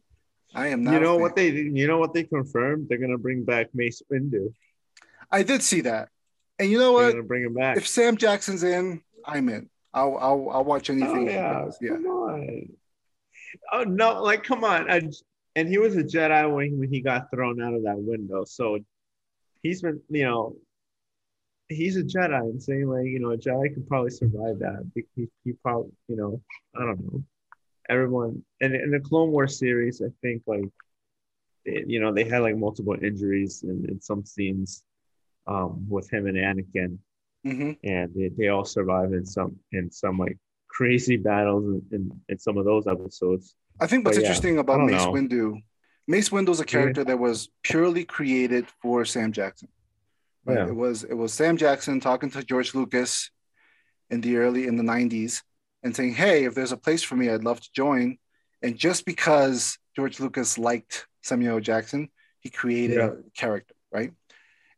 A: I am not.
B: you know what they you know what they confirmed? They're gonna bring back Mace Windu.
A: I did see that, and you know
B: They're
A: what?
B: gonna bring him back.
A: If Sam Jackson's in, I'm in. I'll I'll, I'll watch
B: Oh,
A: anything. he
B: yeah,
A: yeah.
B: come on. Oh no, like come on. I, and he was a Jedi when, when he got thrown out of that window. So he's been, you know, he's a Jedi. I'm saying like, you know, a Jedi can probably survive that. He, he, probably, you know, I don't know. Everyone and in the Clone Wars series, I think like, they, you know, they had like multiple injuries in, in some scenes um, with him and Anakin
A: hmm
B: and they, they all survive in some in some like crazy battles in, in, in some of those episodes.
A: I think what's
B: But
A: interesting
B: I
A: about Mace
B: know.
A: Windu, Mace Windu's a character that was purely created for Sam Jackson. Right?
B: Yeah.
A: It was it was Sam Jackson talking to George Lucas in the early in the 90s and saying, Hey, if there's a place for me, I'd love to join. And just because George Lucas liked Samuel Jackson, he created
B: Yeah.
A: a character, right?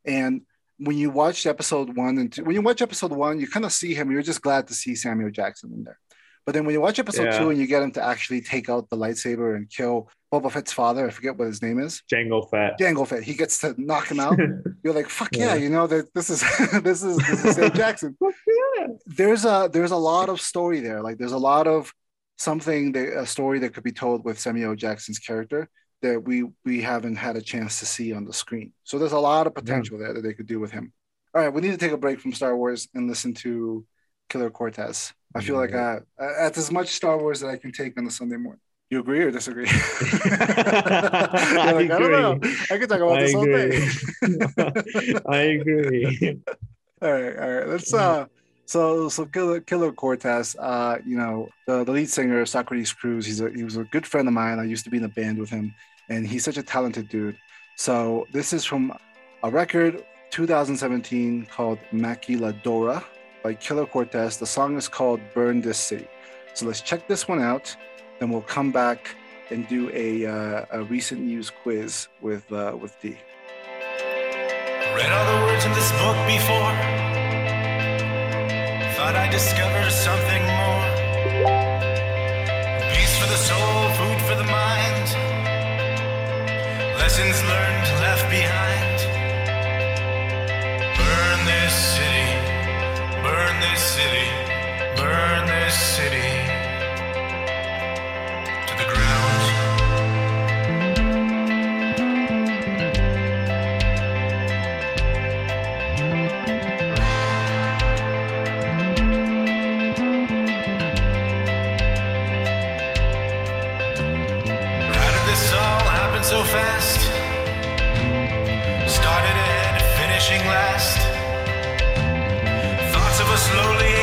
A: And when you watch episode one and two, when you watch episode one, you kind of see him, you're just glad to see Samuel Jackson in there. But then when you watch episode
B: Yeah.
A: two and you get him to actually take out the lightsaber and kill Boba Fett's father, I forget what his name is,
B: Jango Fett.
A: Jango Fett, he gets to knock him out. You're like, fuck yeah,
B: Yeah.
A: you know that this is this is this is Sam Jackson.
B: yeah.
A: There's a there's a lot of story there. Like there's a lot of something that a story that could be told with Samuel Jackson's character that we we haven't had a chance to see on the screen. So there's a lot of potential there that they could do with him. All right, we need to take a break from Star Wars and listen to Killer Cortez. I feel like I that's as much Star Wars that I can take on a Sunday morning. You agree or disagree?
B: I,
A: agree. I don't know. I could talk about
B: I
A: this agree. all day.
B: I agree.
A: All right, all right. Let's uh so so Killer Killer Cortez, uh, you know, the, the lead singer Socrates Cruz, he's a he was a good friend of mine. I used to be in a band with him, and he's such a talented dude. So this is from a record 2017 called Maquiladora by Killer Cortez. The song is called Burn This City. So let's check this one out, then we'll come back and do a, uh, a recent news quiz with, uh, with Dee.
C: Read all the words in this book before. Thought I discovered something more. Peace for the soul, food for the mind. Lessons learned, left behind. this city, burn this city to the ground. slowly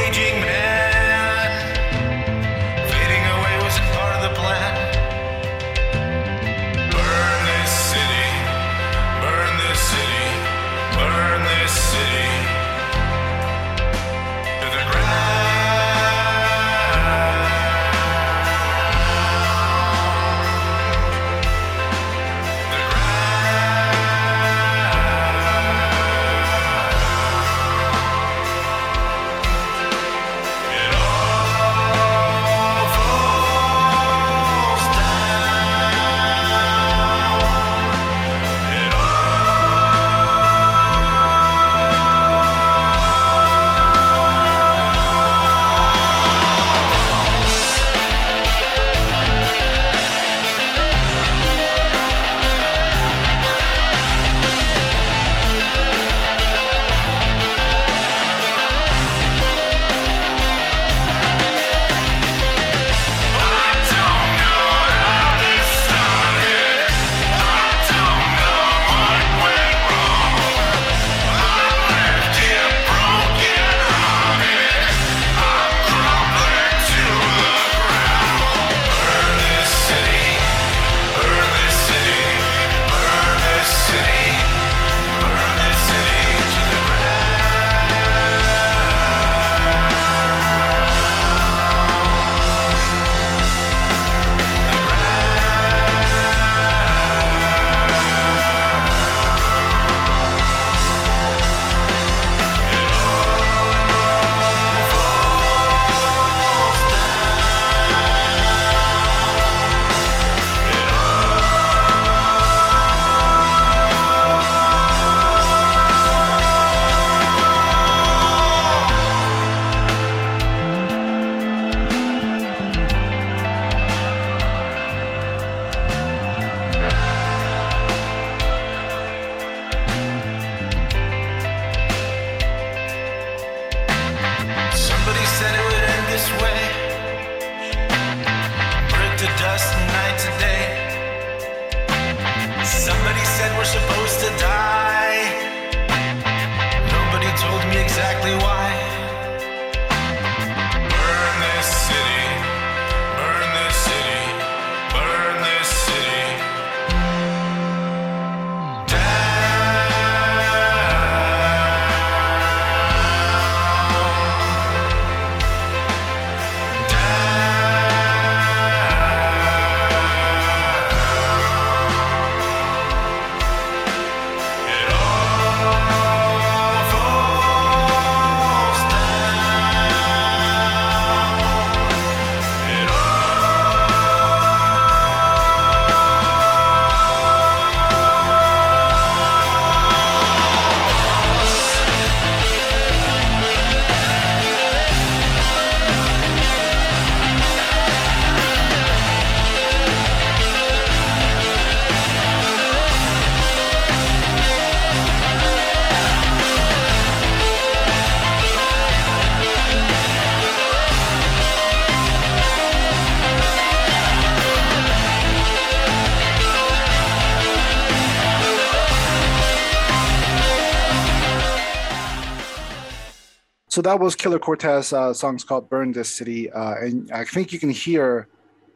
A: that was Killer Cortez. Uh, songs called "Burn This City," uh, and I think you can hear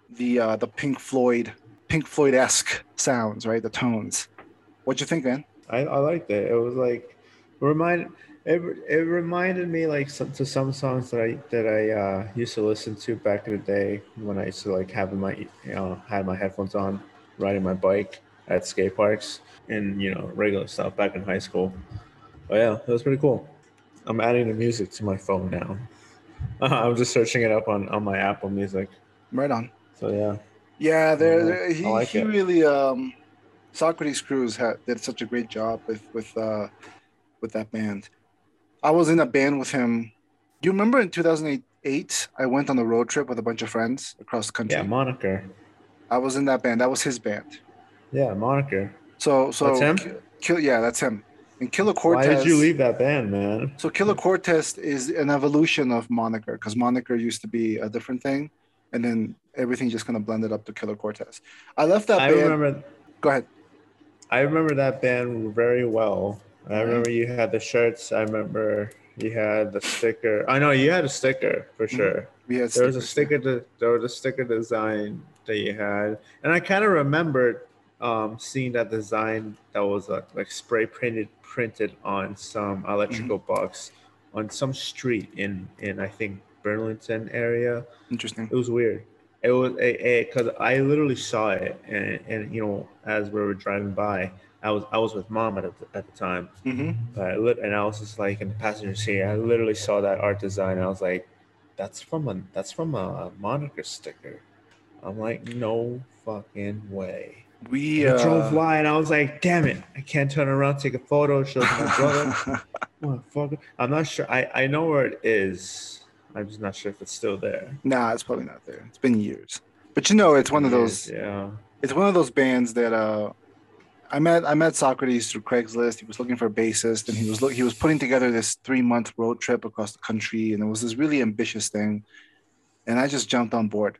A: the uh, the Pink Floyd Pink Floyd esque sounds, right? The tones. What'd you think, man?
B: I, I liked it. It was like remind it, it reminded me like some, to some songs that I that I uh, used to listen to back in the day when I used to like having my you know had my headphones on riding my bike at skate parks and you know regular stuff back in high school. But yeah, it was pretty cool. I'm adding the music to my phone now. I'm just searching it up on on my Apple Music.
A: Right on.
B: So yeah,
A: Yeah, there. He,
B: like
A: he
B: it.
A: really um, Socrates Cruz had did such a great job with with uh, with that band. I was in a band with him. Do you remember in 2008, I went on a road trip with a bunch of friends across the country.
B: yeah, Moniker.
A: I was in that band. That was his band.
B: Yeah, Moniker.
A: So so
B: That's him?
A: Ki- Kill, yeah, that's him. And Killer Cortez.
B: Why did you leave that band, man?
A: So Killer Cortez is an evolution of Moniker because Moniker used to be a different thing, and then everything just kind of blended up to Killer Cortez. I left that
B: I
A: band.
B: remember
A: Go ahead.
B: I remember that band very well. I remember you had the shirts. I remember you had the sticker. I know you had a sticker for sure.
A: We had
B: There was a sticker. De- there was a sticker design that you had, and I kind of remembered um, seeing that design that was uh, like spray printed printed on some electrical
A: Mm-hmm.
B: box on some street in in I think Burlington area.
A: Interesting.
B: It was weird. It was a because I literally saw it, and and you know as we were driving by, I was I was with mom at the, at the time,
A: mm-hmm.
B: but I lit, and I was just like in the passenger seat. I literally saw that art design. And I was like, that's from a that's from a moniker sticker. I'm like, no fucking way.
A: We
B: I
A: uh,
B: drove by and I was like, damn it, I can't turn around, take a photo, show my brother. Motherfucker. I'm not sure. I, I know where it is. I'm just not sure if it's still there.
A: nah, it's probably not there. It's been years. But you know, it's one of those.
B: Yeah.
A: It's one of those bands that uh, I met. I met Socrates through Craigslist. He was looking for a bassist, and he was look. He was putting together this three month road trip across the country, and it was this really ambitious thing. And I just jumped on board.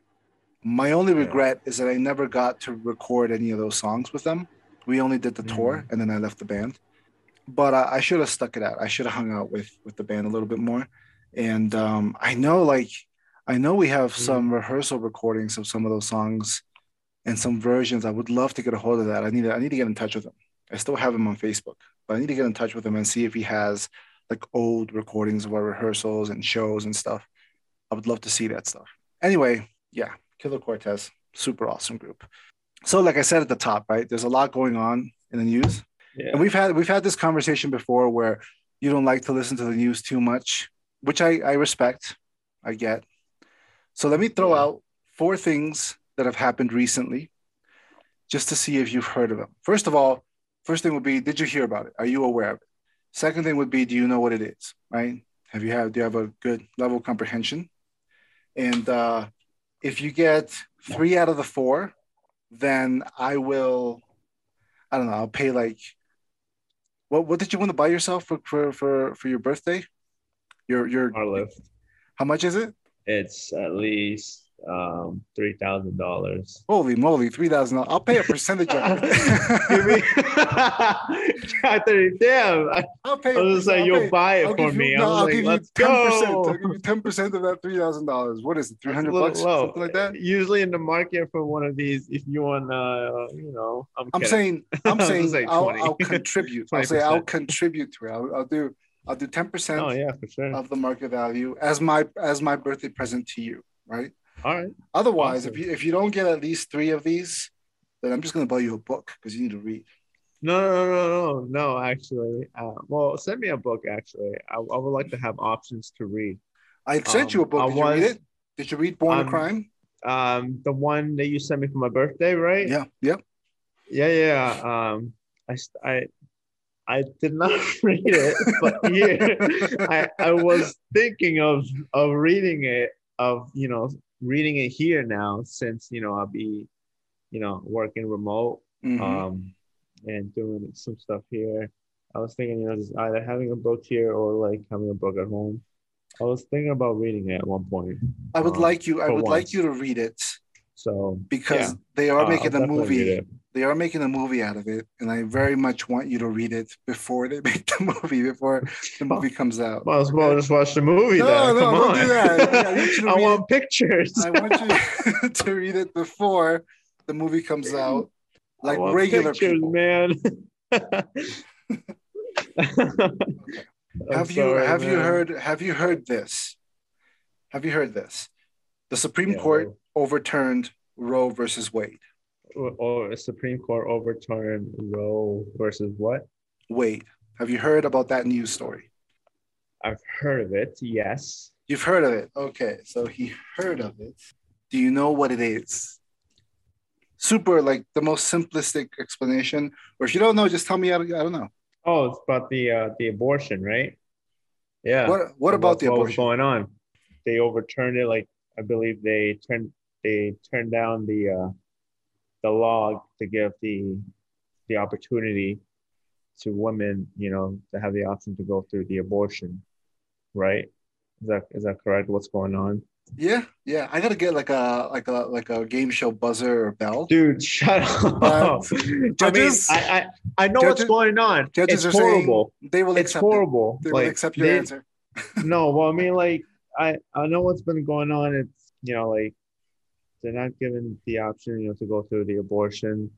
A: My only
B: Yeah.
A: regret is that I never got to record any of those songs with them. We only did the tour, and then I left the band. But I, I should have stuck it out. I should have hung out with with the band a little bit more. And um, I know, like, I know we have some rehearsal recordings of some of those songs and some versions. I would love to get a hold of that. I need to, I need to get in touch with him. I still have him on Facebook, but I need to get in touch with him and see if he has like old recordings of our rehearsals and shows and stuff. I would love to see that stuff. Anyway, yeah, Killer Cortez, super awesome group. So, like I said at the top, right? There's a lot going on in the news,
B: Yeah.
A: and we've had we've had this conversation before where you don't like to listen to the news too much, which I I respect, I get. So let me throw
B: Yeah.
A: out four things that have happened recently, just to see if you've heard of them. First of all, first thing would be, did you hear about it? Are you aware of it? Second thing would be, do you know what it is? Right? Have you have do you have a good level of comprehension? And uh, if you get three out of the four, then I will. I don't know. I'll pay like. What What did you want to buy yourself for for for, for your birthday? Your your
B: Our lift.
A: how much is it?
B: It's at least um three thousand dollars.
A: Holy moly, three thousand. dollars! I'll pay a percentage of it.
B: I thought, damn. I,
A: I'll pay.
B: I was like, you'll
A: pay-
B: buy it
A: I'll
B: for
A: you-
B: me. I
A: no, I'll
B: like,
A: give you 10%.
B: go.
A: I'll give you ten percent of that three thousand dollars. What is it? Three hundred bucks,
B: low.
A: something like that.
B: Usually in the market for one of these, if you want, uh, you know, I'm,
A: I'm saying, I'm saying,
B: like
A: I'll, I'll contribute. I'll say I'll contribute to it. I'll, I'll do, I'll do ten percent
B: Oh yeah, for sure.
A: of the market value as my as my birthday present to you, right?
B: All right.
A: Otherwise,
B: Awesome.
A: if you if you don't get at least three of these, then I'm just gonna buy you a book because you need to read.
B: No, no, no, no, no. Actually, uh, well, send me a book. Actually, I, I would like to have options to read.
A: I sent you a
B: Um,
A: book. Did you read it? Did you read Born
B: um,
A: to Crime?
B: Um, the one that you sent me for my birthday, right?
A: Yeah, yep.
B: Yeah, yeah. Um, I, I, I did not read it, but yeah, I, I was thinking of of reading it, of you know, reading it here now, since you know I'll be, you know, working remote,
A: Mhm.
B: um, and doing some stuff here. I was thinking, you know, just either having a book here or like having a book at home. I was thinking about reading it at one point.
A: I would
B: um,
A: like you. I would like you to read it
B: So
A: because
B: Yeah.
A: they are
B: uh,
A: making a movie. They are making a movie out of it, and I very much want you to read it before they make the movie. Before the movie comes out.
B: Might as well just watch the movie
A: No,
B: then.
A: no,
B: Come
A: don't
B: on.
A: do that. I
B: I want pictures.
A: I want you to read it before the movie comes out, like regular
B: pictures,
A: people.
B: man.
A: Have you
B: sorry,
A: have you heard have you heard this? Have you heard this? The Supreme
B: Yeah,
A: Court overturned Roe versus Wade.
B: or, or Supreme Court overturned Roe versus what?
A: Wade. Have you heard about that news story?
B: I've heard of it. Yes.
A: You've heard of it. Okay, so he heard of it. Do you know what it is? Super, like the most simplistic explanation. Or if you don't know, just tell me. I, I don't know.
B: Oh, it's about the uh, the abortion, right? Yeah.
A: What What about
B: What's-
A: the
B: what was
A: abortion?
B: going on? They overturned it. Like I believe they turned they turned down the uh, the law to give the the opportunity to women, you know, to have the option to go through the abortion, right? Is that is that correct? What's going on,
A: Yeah, yeah. I gotta get like a like a like a game show buzzer or bell.
B: dude? Shut up.
A: Uh,
B: I mean,
A: judges-
B: I, I I know what's going on.
A: Judges
B: it's
A: are
B: horrible.
A: saying they will
B: It's
A: accept it.
B: horrible.
A: They
B: like
A: will accept your
B: they-
A: answer.
B: no, well, I mean, like, I I know what's been going on. It's you know, like, they're not given the option, you know, to go through the abortion,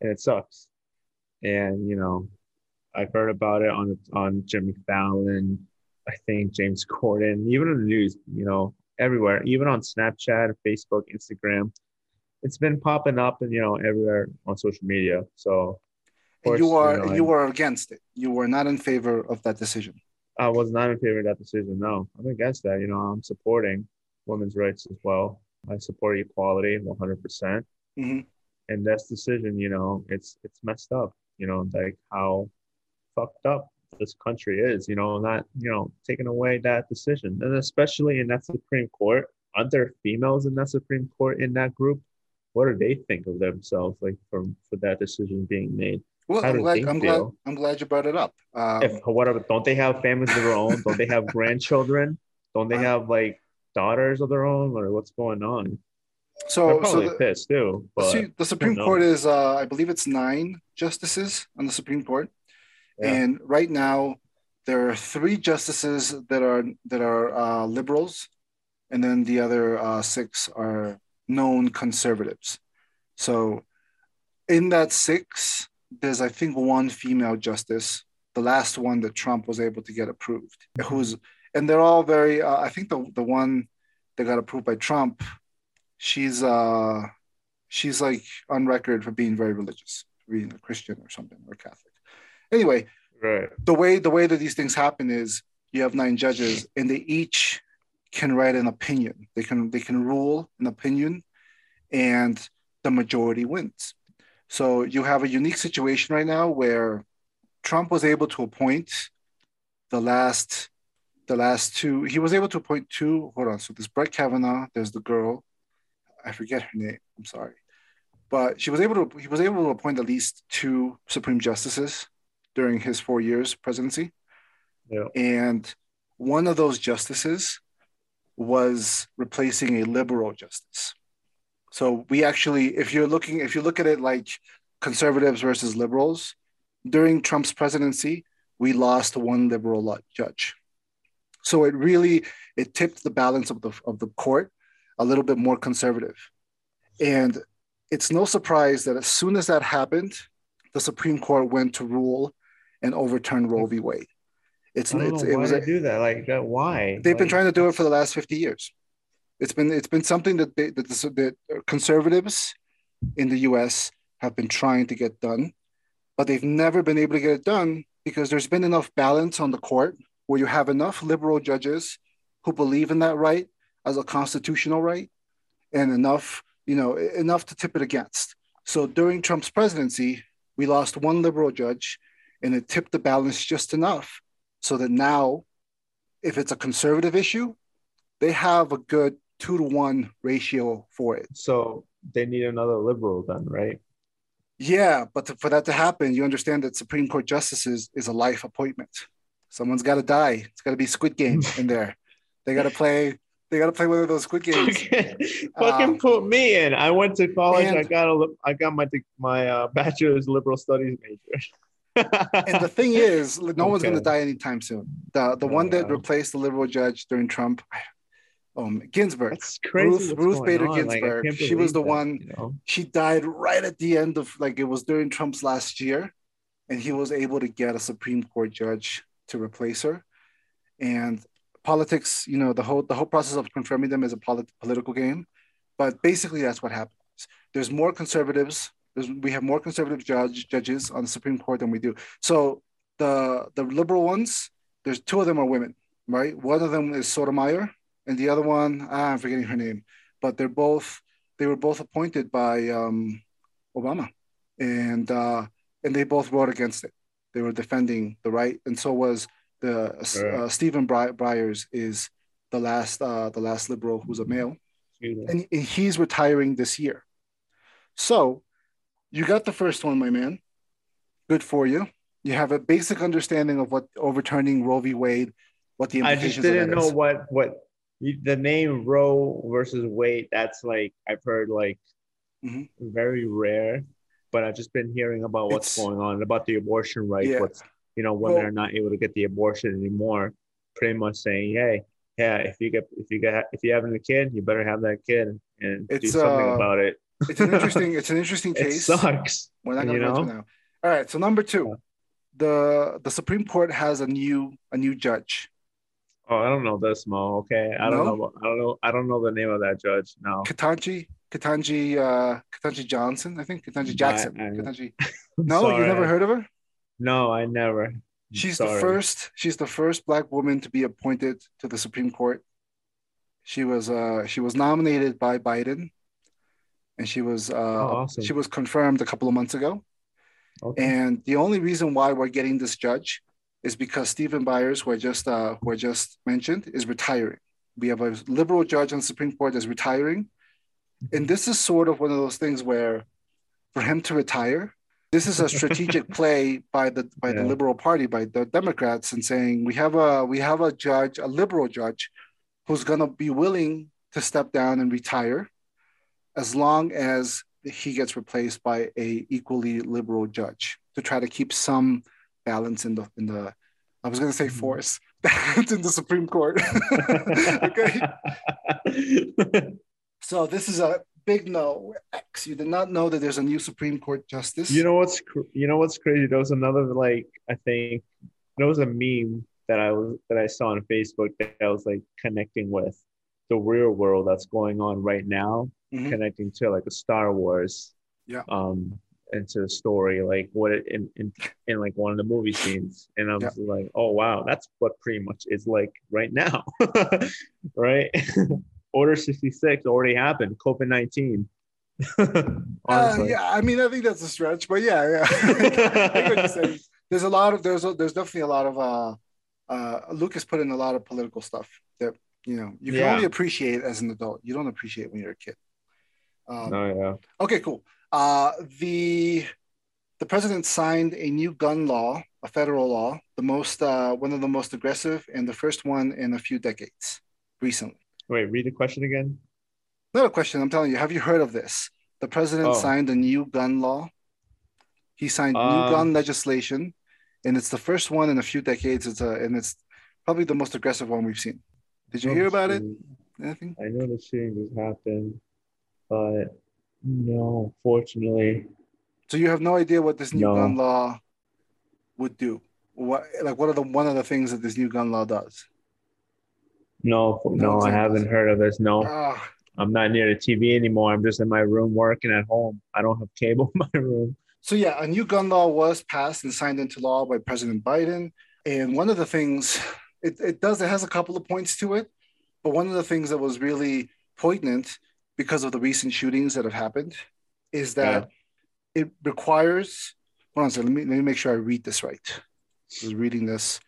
B: and it sucks. And you know, I've heard about it on on Jimmy Fallon, I think James Corden, even in the news, you know, everywhere, even on Snapchat, Facebook, Instagram. It's been popping up and you know everywhere on social media. So,
A: And you
B: course,
A: are
B: know,
A: you are against it. You were not in favor of that decision.
B: I was not in favor of that decision. No, I'm against that. You know, I'm supporting women's rights as well. I support equality 100. percent
A: Mhm.
B: And this decision, you know, it's it's messed up. You know, like how fucked up this country is. You know, not you know taking away that decision, and especially in that Supreme Court, aren't there females in that Supreme Court in that group? What do they think of themselves, like from for that decision being made?
A: Well, I'm glad I'm glad? I'm glad you brought it up. Um,
B: if whatever don't they have families of their own don't they have grandchildren don't they have like daughters of their own or what's going on they're
A: so so
B: probably
A: the,
B: pissed too but
A: see, the Supreme? Court is uh, I believe it's nine justices on the Supreme Court,
B: Yeah.
A: and right now there are three justices that are that are uh, liberals, and then the other uh, six are known conservatives. So in that six, there's I think one female justice, the last one that Trump was able to get approved, who's and they're all very. Uh, I think the the one that got approved by Trump, she's uh she's like on record for being very religious, being a Christian or something or Catholic. Anyway,
B: right
A: the way the way that these things happen is you have nine judges and they each can write an opinion. They can they can rule an opinion and the majority wins. So you have a unique situation right now where Trump was able to appoint the last the last two he was able to appoint two hold on so there's Brett Kavanaugh there's the girl I forget her name I'm sorry. But she was able to he was able to appoint at least two Supreme Justices during his four years presidency.
B: Yeah.
A: And one of those justices was replacing a liberal justice so we actually if you're looking if you look at it like conservatives versus liberals during trump's presidency we lost one liberal judge. So it really it tipped the balance of the of the court a little bit more conservative. And it's no surprise that as soon as that happened the supreme court went to rule and overturn roe v. Wade. It's, it's it was
B: they
A: a,
B: do that like that why?
A: They've been trying to do it for the last 50 years. It's been it's been something that they, that, the, that conservatives in the U.S. have been trying to get done, but they've never been able to get it done because there's been enough balance on the court where you have enough liberal judges who believe in that right as a constitutional right, and enough you know enough to tip it against. So during Trump's presidency, we lost one liberal judge, and it tipped the balance just enough so that now if it's a conservative issue, they have a good two to one ratio for it.
B: so they need another liberal then right
A: Yeah, but to- for that to happen, you understand that Supreme Court justices is a life appointment. Someone's got to die. It's got to be Squid Game in there. They got to play. They got to play one of those Squid Games.
B: fucking
A: Um,
B: put me in i went to college
A: and-
B: i got a i got my my uh, bachelor's liberal studies major
A: And the thing is, no one's going to die anytime soon. The the one that
B: Wow.
A: replaced the liberal judge during Trump, um, Ginsburg.
B: That's crazy.
A: Ruth- Ruth Bader
B: on.
A: Ginsburg,
B: can't
A: she was the
B: that,
A: one-
B: You know?
A: She died right at the end of like it was during Trump's last year, and he was able to get a Supreme Court judge to replace her. And politics, you know, the whole the whole process of confirming them is a polit- political game, but basically that's what happens. There's more conservatives. There's, we have more conservative judge judges on the Supreme Court than we do. So the the liberal ones, there's two of them are women, right? One of them is Sotomayor, and the other one, ah, I'm forgetting her name, but they're both they were both appointed by um, Obama, and uh, and they both wrote against it. They were defending the right, and so was the uh, Stephen Bry- Byers is the last uh, the last liberal who's a male, and, and he's retiring this year. So you got the first one, my man. Good for you. You have a basic understanding of what overturning Roe v. Wade, what the implications
B: I
A: just
B: didn't
A: that
B: know
A: is.
B: what what you- the name Roe versus Wade. That's like I've heard like
A: Mhm.
B: very rare, but I've just been hearing about what's
A: It's-
B: going on about the abortion rights.
A: Yeah.
B: What's you know women
A: Well-
B: are not able to get the abortion anymore. Pretty much saying, hey, yeah, if you get if you get if you having a kid, you better have that kid and do something
A: uh,
B: about it.
A: It's an interesting. It's an interesting
B: It
A: case.
B: sucks.
A: We're not gonna
B: know?
A: it now. All right. So number two, the the Supreme Court has a new a new judge.
B: Oh, I don't know this, Mo. Okay, I don't
A: No?
B: know. I don't know. I don't know the name of that judge. No.
A: Ketanji, Ketanji, uh, Ketanji Johnson, I think Ketanji Jackson.
B: I- I'm
A: No, you never heard of her.
B: No, I never.
A: She's the first. She's the first black woman to be appointed to the Supreme Court. She was uh, she was nominated by Biden, and she was uh,
B: Oh, awesome.
A: she was confirmed a couple of months ago.
B: Okay.
A: And the only reason why we're getting this judge is because Stephen Byers, who I just uh, who I just mentioned, is retiring. We have a liberal judge on the Supreme Court that's retiring, and this is sort of one of those things where, for him to retire, this is a strategic play by the by the Liberal Party, by the Democrats, and saying we have a we have a judge, a liberal judge, who's going to be willing to step down and retire, as long as he gets replaced by a equally liberal judge to try to keep some balance in the in the I was going to say
B: Mhm.
A: force balance in the Supreme Court. okay, so this is a big no. X. You did not know that there's a new Supreme Court justice.
B: You know what's you know what's crazy? There was another like I think there was a meme that I was that I saw on Facebook that I was like connecting with the real world that's going on right now,
A: Mhm.
B: connecting to like a Star Wars,
A: Yeah.
B: um, into the story, like what it in in, in like one of the movie scenes, and I was like, oh wow, that's what pretty much is like right now, right? Order sixty six already happened. COVID nineteen.
A: Uh, yeah, I mean, I think that's a stretch, but yeah, yeah. I get what you're saying. There's a lot of there's a, there's definitely a lot of uh, uh, Lucas put in a lot of political stuff that you know you can
B: Yeah.
A: only appreciate as an adult. You don't appreciate when you're a kid. Um,
B: Oh yeah.
A: Okay, cool. Uh, the the president signed a new gun law, a federal law, the most uh, one of the most aggressive and the first one in a few decades recently.
B: Wait, read the question again.
A: Not a question. I'm telling you. Have you heard of this? The president
B: Oh.
A: signed a new gun law. He signed new
B: Um,
A: gun legislation, and it's the first one in a few decades. It's a and it's probably the most aggressive one we've seen. Did you hear about it? Anything?
B: I know the shooting just happened, but no, fortunately,
A: So you have no idea what this new
B: No.
A: gun law would do. What like what are the one of the things that this new gun law does?
B: no,
A: No
B: no, I haven't heard of this. No,
A: Ah,
B: I'm not near the TV anymore. I'm just in my room working at home. I don't have cable in my room.
A: So yeah, a new gun law was passed and signed into law by President Biden. And one of the things it, it does, it has a couple of points to it, but one of the things that was really poignant because of the recent shootings that have happened is that it requires hold on second, let me let me make sure I read this right. I was reading this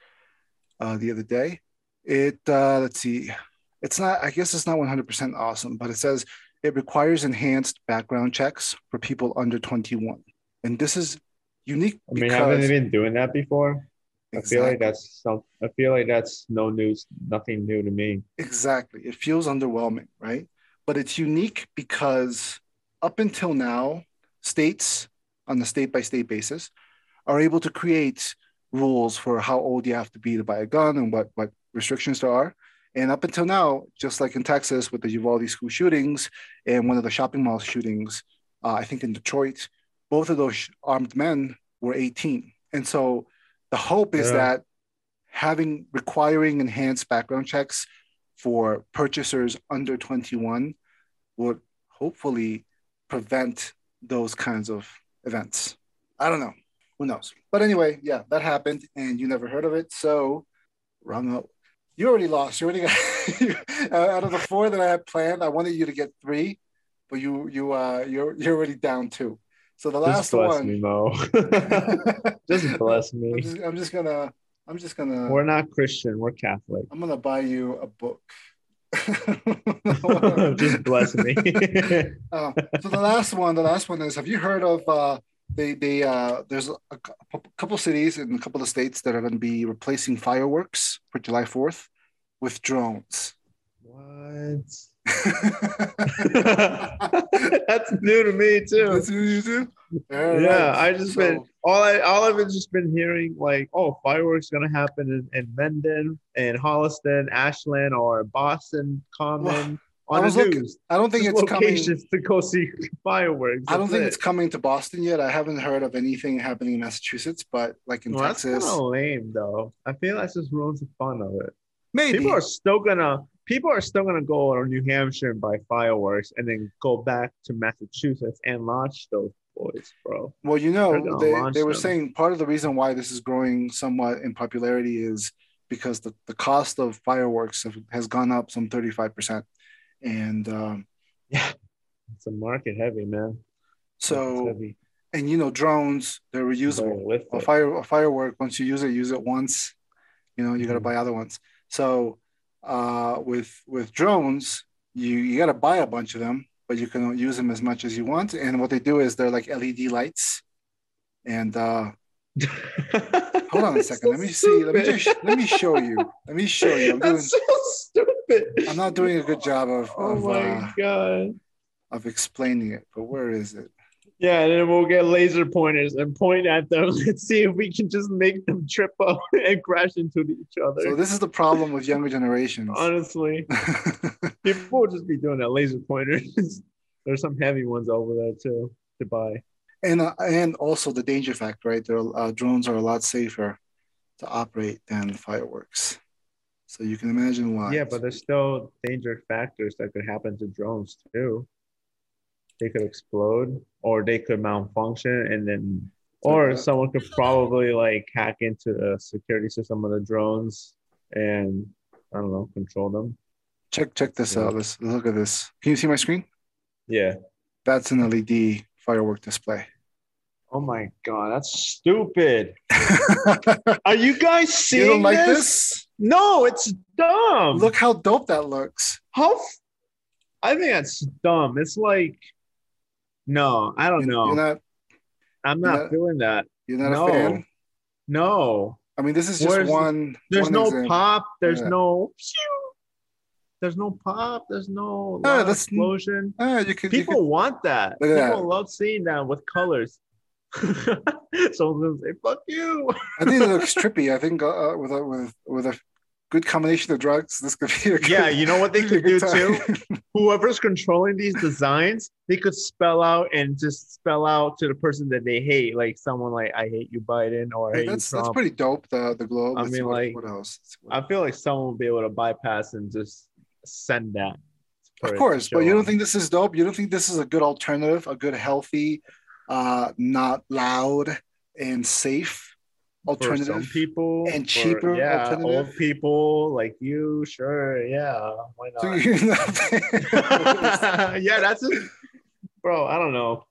A: uh, the other day. It uh, let's see, it's not, I guess it's not 100% awesome, but it says it requires enhanced background checks for people under 21. And this is unique
B: I mean, haven't they been doing that before? I feel like that's some. I feel like that's no news, nothing new to me.
A: exactly it feels underwhelming, right? But it's unique because up until now, states on a state by state basis are able to create rules for how old you have to be to buy a gun and what what restrictions there are. And up until now, just like in Texas with the Uvalde school shootings and one of the shopping mall shootings, uh, I think in Detroit, both of those armed men were 18 And so the hope is
B: Yeah.
A: that having requiring enhanced background checks for purchasers under 21 would hopefully prevent those kinds of events. I don't know. Who knows? But anyway, yeah, that happened and you never heard of it. So, wrong up. You already lost. You already got uh, out of the four that I had planned. I wanted you to get three, but you you uh you're you're already down two. So the last
B: Just bless
A: one.
B: me, Mo. Just bless
A: I'm
B: me.
A: just, I'm just gonna I'm just gonna
B: We're not Christian. We're Catholic.
A: I'm gonna buy you a book.
B: Just bless me.
A: Uh, so the last one, the last one is: Have you heard of? Uh, they they uh, there's a, cou- couple cities and a couple of states that are going to be replacing fireworks for July Fourth with drones.
B: what? That's new to me too.
A: That's what you do?
B: Yeah. I just
A: So-
B: been all I all I've just been hearing like, oh, fireworks gonna happen in, in Mendon and Holliston, Ashland, or Boston Common
A: I
B: on the
A: was looking-
B: news.
A: I don't think
B: Just
A: it's coming.
B: to go see fireworks.
A: I don't think
B: it.
A: it's coming to Boston yet. I haven't heard of anything happening in Massachusetts, but like in
B: Well, that's kind
A: Texas,
B: of lame, though. I feel that just ruins the fun of it.
A: maybe.
B: People are still gonna people are still gonna go to New Hampshire and buy fireworks and then go back to Massachusetts and launch those boys, bro.
A: Well, you know, they, they were
B: them.
A: saying part of the reason why this is growing somewhat in popularity is because the, the cost of fireworks have, has gone up some 35%. And um,
B: Yeah, it's a market heavy, man.
A: So,
B: heavy.
A: and you know, drones, they're reusable. A fire a firework, once you use it, use it once, you know, you got to buy other ones. So uh, with with drones, you, you got to buy a bunch of them, but you can use them as much as you want. And what they do is they're like LED lights. And uh, Hold on a second. Let me see. Let me just let me show you. Let me show you. I'm doing.
B: That's so stupid.
A: I'm not doing a good job of
B: Oh
A: of,
B: my
A: uh,
B: god.
A: of explaining it. But where is it?
B: Yeah, and then we'll get laser pointers and point at them Let's see if we can just make them trip up and crash into each other.
A: So this is the problem with younger generations.
B: Honestly, people will just be doing that laser pointers. There's some heavy ones over there too to buy.
A: and uh, and also the danger factor, right? There, uh, drones are a lot safer to operate than fireworks. So you can imagine why.
B: Yeah, but there's still danger factors that could happen to drones too. They could explode, or they could malfunction, and then, or someone could probably like hack into the security system of the drones and I don't know, control them.
A: check check this
B: Yeah.
A: out. Let's look at this. Can you see my screen?
B: Yeah.
A: That's an LED firework display.
B: Oh my god, that's stupid. Are you guys seeing
A: you don't like
B: this?
A: this?
B: No, it's dumb.
A: Look how dope that looks.
B: how. F- I think that's dumb. It's like, no, I don't
A: You-
B: know.
A: You're not
B: I'm not
A: not-
B: feeling that.
A: you're not
B: No.
A: a fan.
B: No,
A: I mean, this is just
B: Where's-
A: one.
B: there's
A: one
B: no
A: example.
B: pop. There's
A: Yeah.
B: no. There's no pop. There's no
A: Yeah, that's-
B: explosion.
A: Ah, you you
B: People
A: could-
B: want that. People
A: that.
B: love seeing that with colors. Someone's gonna say "fuck you."
A: I think it looks trippy. I think uh, with a with with a good combination of drugs, this could be a good,
B: Yeah, you know what they could do
A: good
B: too. Whoever's controlling these designs, they could spell out and just spell out to the person that they hate, like someone like "I hate you, Biden" or "I
A: Hey, that's
B: you,
A: that's pretty dope. The the globe.
B: I
A: Let's
B: mean,
A: what,
B: like,
A: what else?
B: I feel like someone will be able to bypass and just send that.
A: of course, but you don't think this is dope. You don't think this is a good alternative, a good, healthy, uh, not loud and safe alternative.
B: people
A: and
B: for-
A: cheaper
B: yeah,
A: alternative?
B: old people like you, sure, yeah, why
A: So
B: not?
A: you're not-
B: yeah, that's it, bro. I don't know.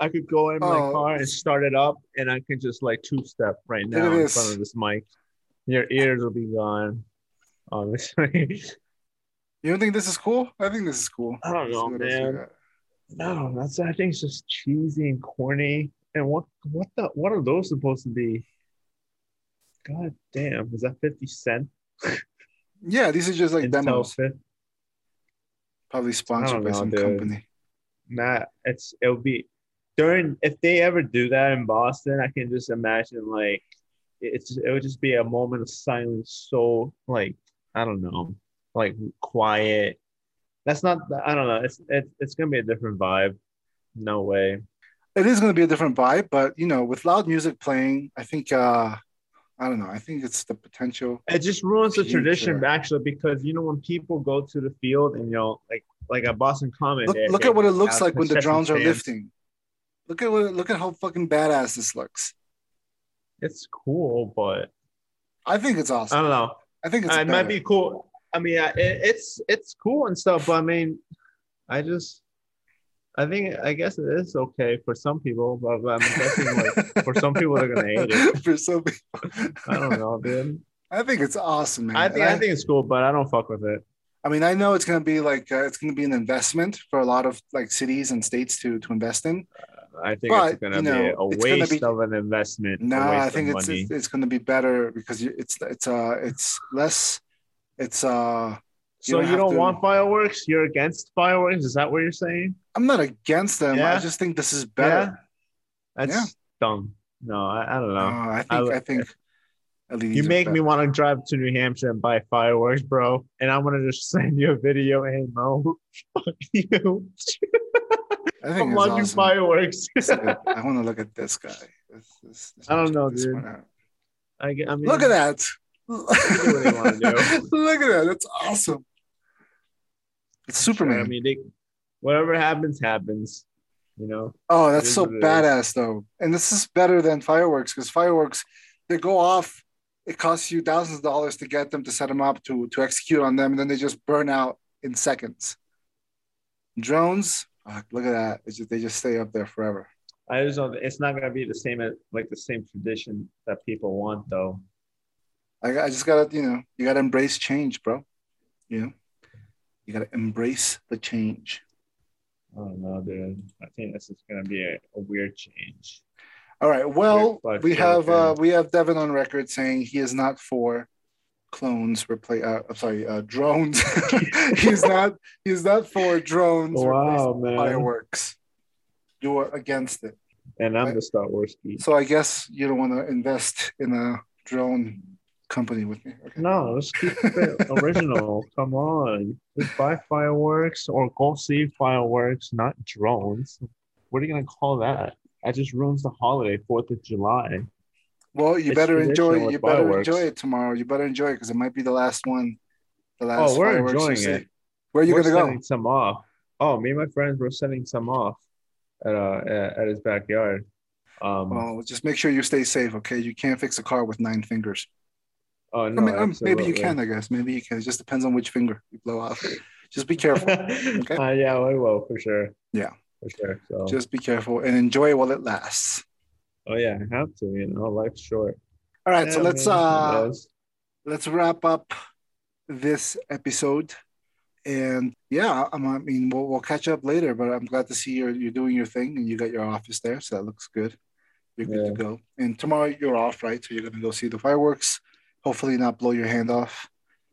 B: I could go in my
A: Oh,
B: car and start it up, and I can just like two step right now in front of this mic. Your ears will be gone. Honestly,
A: you don't think this is cool? I think this is cool.
B: I don't know,
A: see what else we
B: man. no, that's I think it's just cheesy and corny. And what what the what are those supposed to be? God damn, is that fifty cent?
A: Yeah, these are just like
B: Intel
A: demos,
B: fifth?
A: probably sponsored by some
B: dude.
A: company.
B: Matt, it's it'll be during if they ever do that in Boston, I can just imagine like it's it would just be a moment of silence, so like I don't know, like quiet. That's not I don't know. It's it's it's gonna be a different vibe. No way.
A: it is to be a different vibe, but you know, with loud music playing, I think uh I don't know. I think it's the potential.
B: It just ruins the
A: Future.
B: tradition actually because you know when people go to the field and you know like like at Boston Common.
A: Look, look at what it looks like when the drones are lifting. Look at what look at how fucking badass this looks.
B: It's cool, but
A: I think it's awesome.
B: I don't know.
A: I think it's
B: Uh, it might be cool. I mean, I- it, it's it's cool and stuff, but I mean, I just, I think, I guess it is okay for some people, but, but I'm guessing like for some people they're gonna hate it.
A: For some people.
B: I don't know, dude.
A: I think it's awesome, man.
B: I think
A: And
B: I think it's cool, but I don't fuck with it.
A: I mean, I know it's gonna be like uh, it's gonna be an investment for a lot of like cities and states to to invest in.
B: I think
A: But,
B: it's gonna
A: you
B: be a waste
A: be-
B: of an investment.
A: No,
B: waste
A: I think it's, it's it's gonna be better because it's it's uh it's less it's uh
B: so
A: don't
B: you don't
A: to-
B: want fireworks? You're against fireworks? Is that what you're saying?
A: I'm not against them.
B: Yeah.
A: I just think this is better.
B: That's
A: Yeah.
B: dumb. No, I, I don't know.
A: I think
B: I-
A: I, think
B: You make me want to drive to New Hampshire and buy fireworks, bro. And I'm gonna just send you a video. Hey Mo, fuck you.
A: I think
B: I'm launching
A: awesome.
B: fireworks.
A: I want to look at this guy. This, this, this
B: I don't know, dude. I, I mean,
A: Look at that.
B: do what you wanna do.
A: Look at that. That's awesome. It's Superman.
B: I mean, they, whatever happens, happens. You know.
A: oh, that's so
B: what it is.
A: badass though. And this is better than fireworks because fireworks, they go off. It costs you thousands of dollars to get them to set them up to to execute on them, and then they just burn out in seconds. Drones, look at that. It's just, they just stay up there forever.
B: I just don't. It's not gonna be the same as like the same tradition that people want, though.
A: I, I just gotta, you know, you gotta embrace change, bro. You know, you gotta embrace the change.
B: Oh don't dude. I think this is gonna be a, a weird change.
A: All right. Well, we have uh, we have Devon on record saying he is not for clones replace. Uh, I'm sorry, uh, drones. he's not. He's not for drones.
B: Wow, man.
A: Fireworks. You are against it.
B: And I'm
A: Right.
B: the Star Wars geek.
A: So I guess you don't want to invest in a drone company with me. Okay.
B: No, let's keep it original. Come on. Just buy fireworks or go see fireworks, not drones. What are you gonna call that? That just ruins the holiday, Fourth of July.
A: Well, you
B: It's
A: better enjoy. You better
B: fireworks.
A: enjoy it tomorrow. You better enjoy it because it might be the last one. The last.
B: Oh, we're enjoying it.
A: Where are you
B: we're
A: gonna go?
B: some off. Oh, me and my friends were sending some off at uh at, at his backyard. Um
A: Well, just make sure you stay safe. Okay, you can't fix a car with nine fingers.
B: Oh
A: I
B: no,
A: mean, um, maybe you can, I guess. Maybe you can. It just depends on which finger you blow off. Just be careful. Okay.
B: Uh, yeah, I will for sure.
A: Yeah.
B: For sure. So
A: Just be careful and enjoy while it lasts.
B: oh yeah, I have to, you know, life's short.
A: All right, so let's
B: man,
A: uh let's wrap up this episode. And yeah, I'm, I mean, we'll, we'll catch up later. But I'm glad to see you're you're doing your thing and you got your office there, so that looks good. You're good
B: Yeah.
A: to go. And tomorrow you're off, right? So you're gonna go see the fireworks. Hopefully, not blow your hand off.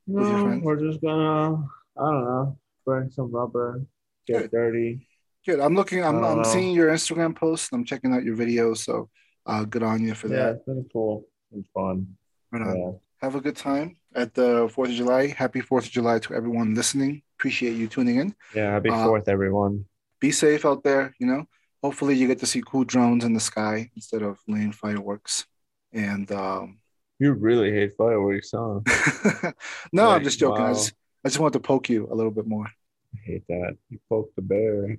A: with your
B: No, we're just gonna I don't know, burn some rubber, get
A: Good.
B: dirty.
A: Good. I'm looking. I'm, I'm
B: know.
A: seeing your Instagram posts. I'm checking out your videos. So, uh, good on you for
B: Yeah,
A: that.
B: it's been cool. It's fun.
A: Right on.
B: Yeah.
A: Have a good time at the Fourth of July. Happy Fourth of July to everyone listening. Appreciate you tuning in.
B: Yeah, happy
A: Uh,
B: fourth, everyone.
A: Be safe out there. You know, hopefully you get to see cool drones in the sky instead of laying fireworks. And um,
B: You really hate fireworks, huh?
A: no, I'm just joking. I just I just want to poke you a little bit more.
B: I hate that. You poked the bear.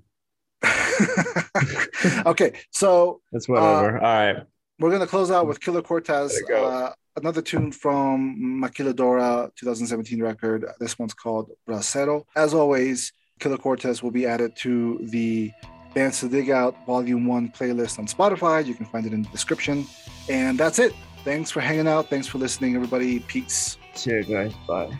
A: okay, so
B: That's whatever.
A: Uh,
B: All right.
A: We're gonna close out with Killer Cortez,
B: Let it go.
A: uh, another tune from Maquiladora 2017 record. This one's called Bracero. As always, Killer Cortez will be added to the Bands to Dig Out Volume 1 playlist on Spotify. You can find it in the description. And that's it. Thanks for hanging out. Thanks for listening, everybody. Peace.
B: Cheers, guys. Bye.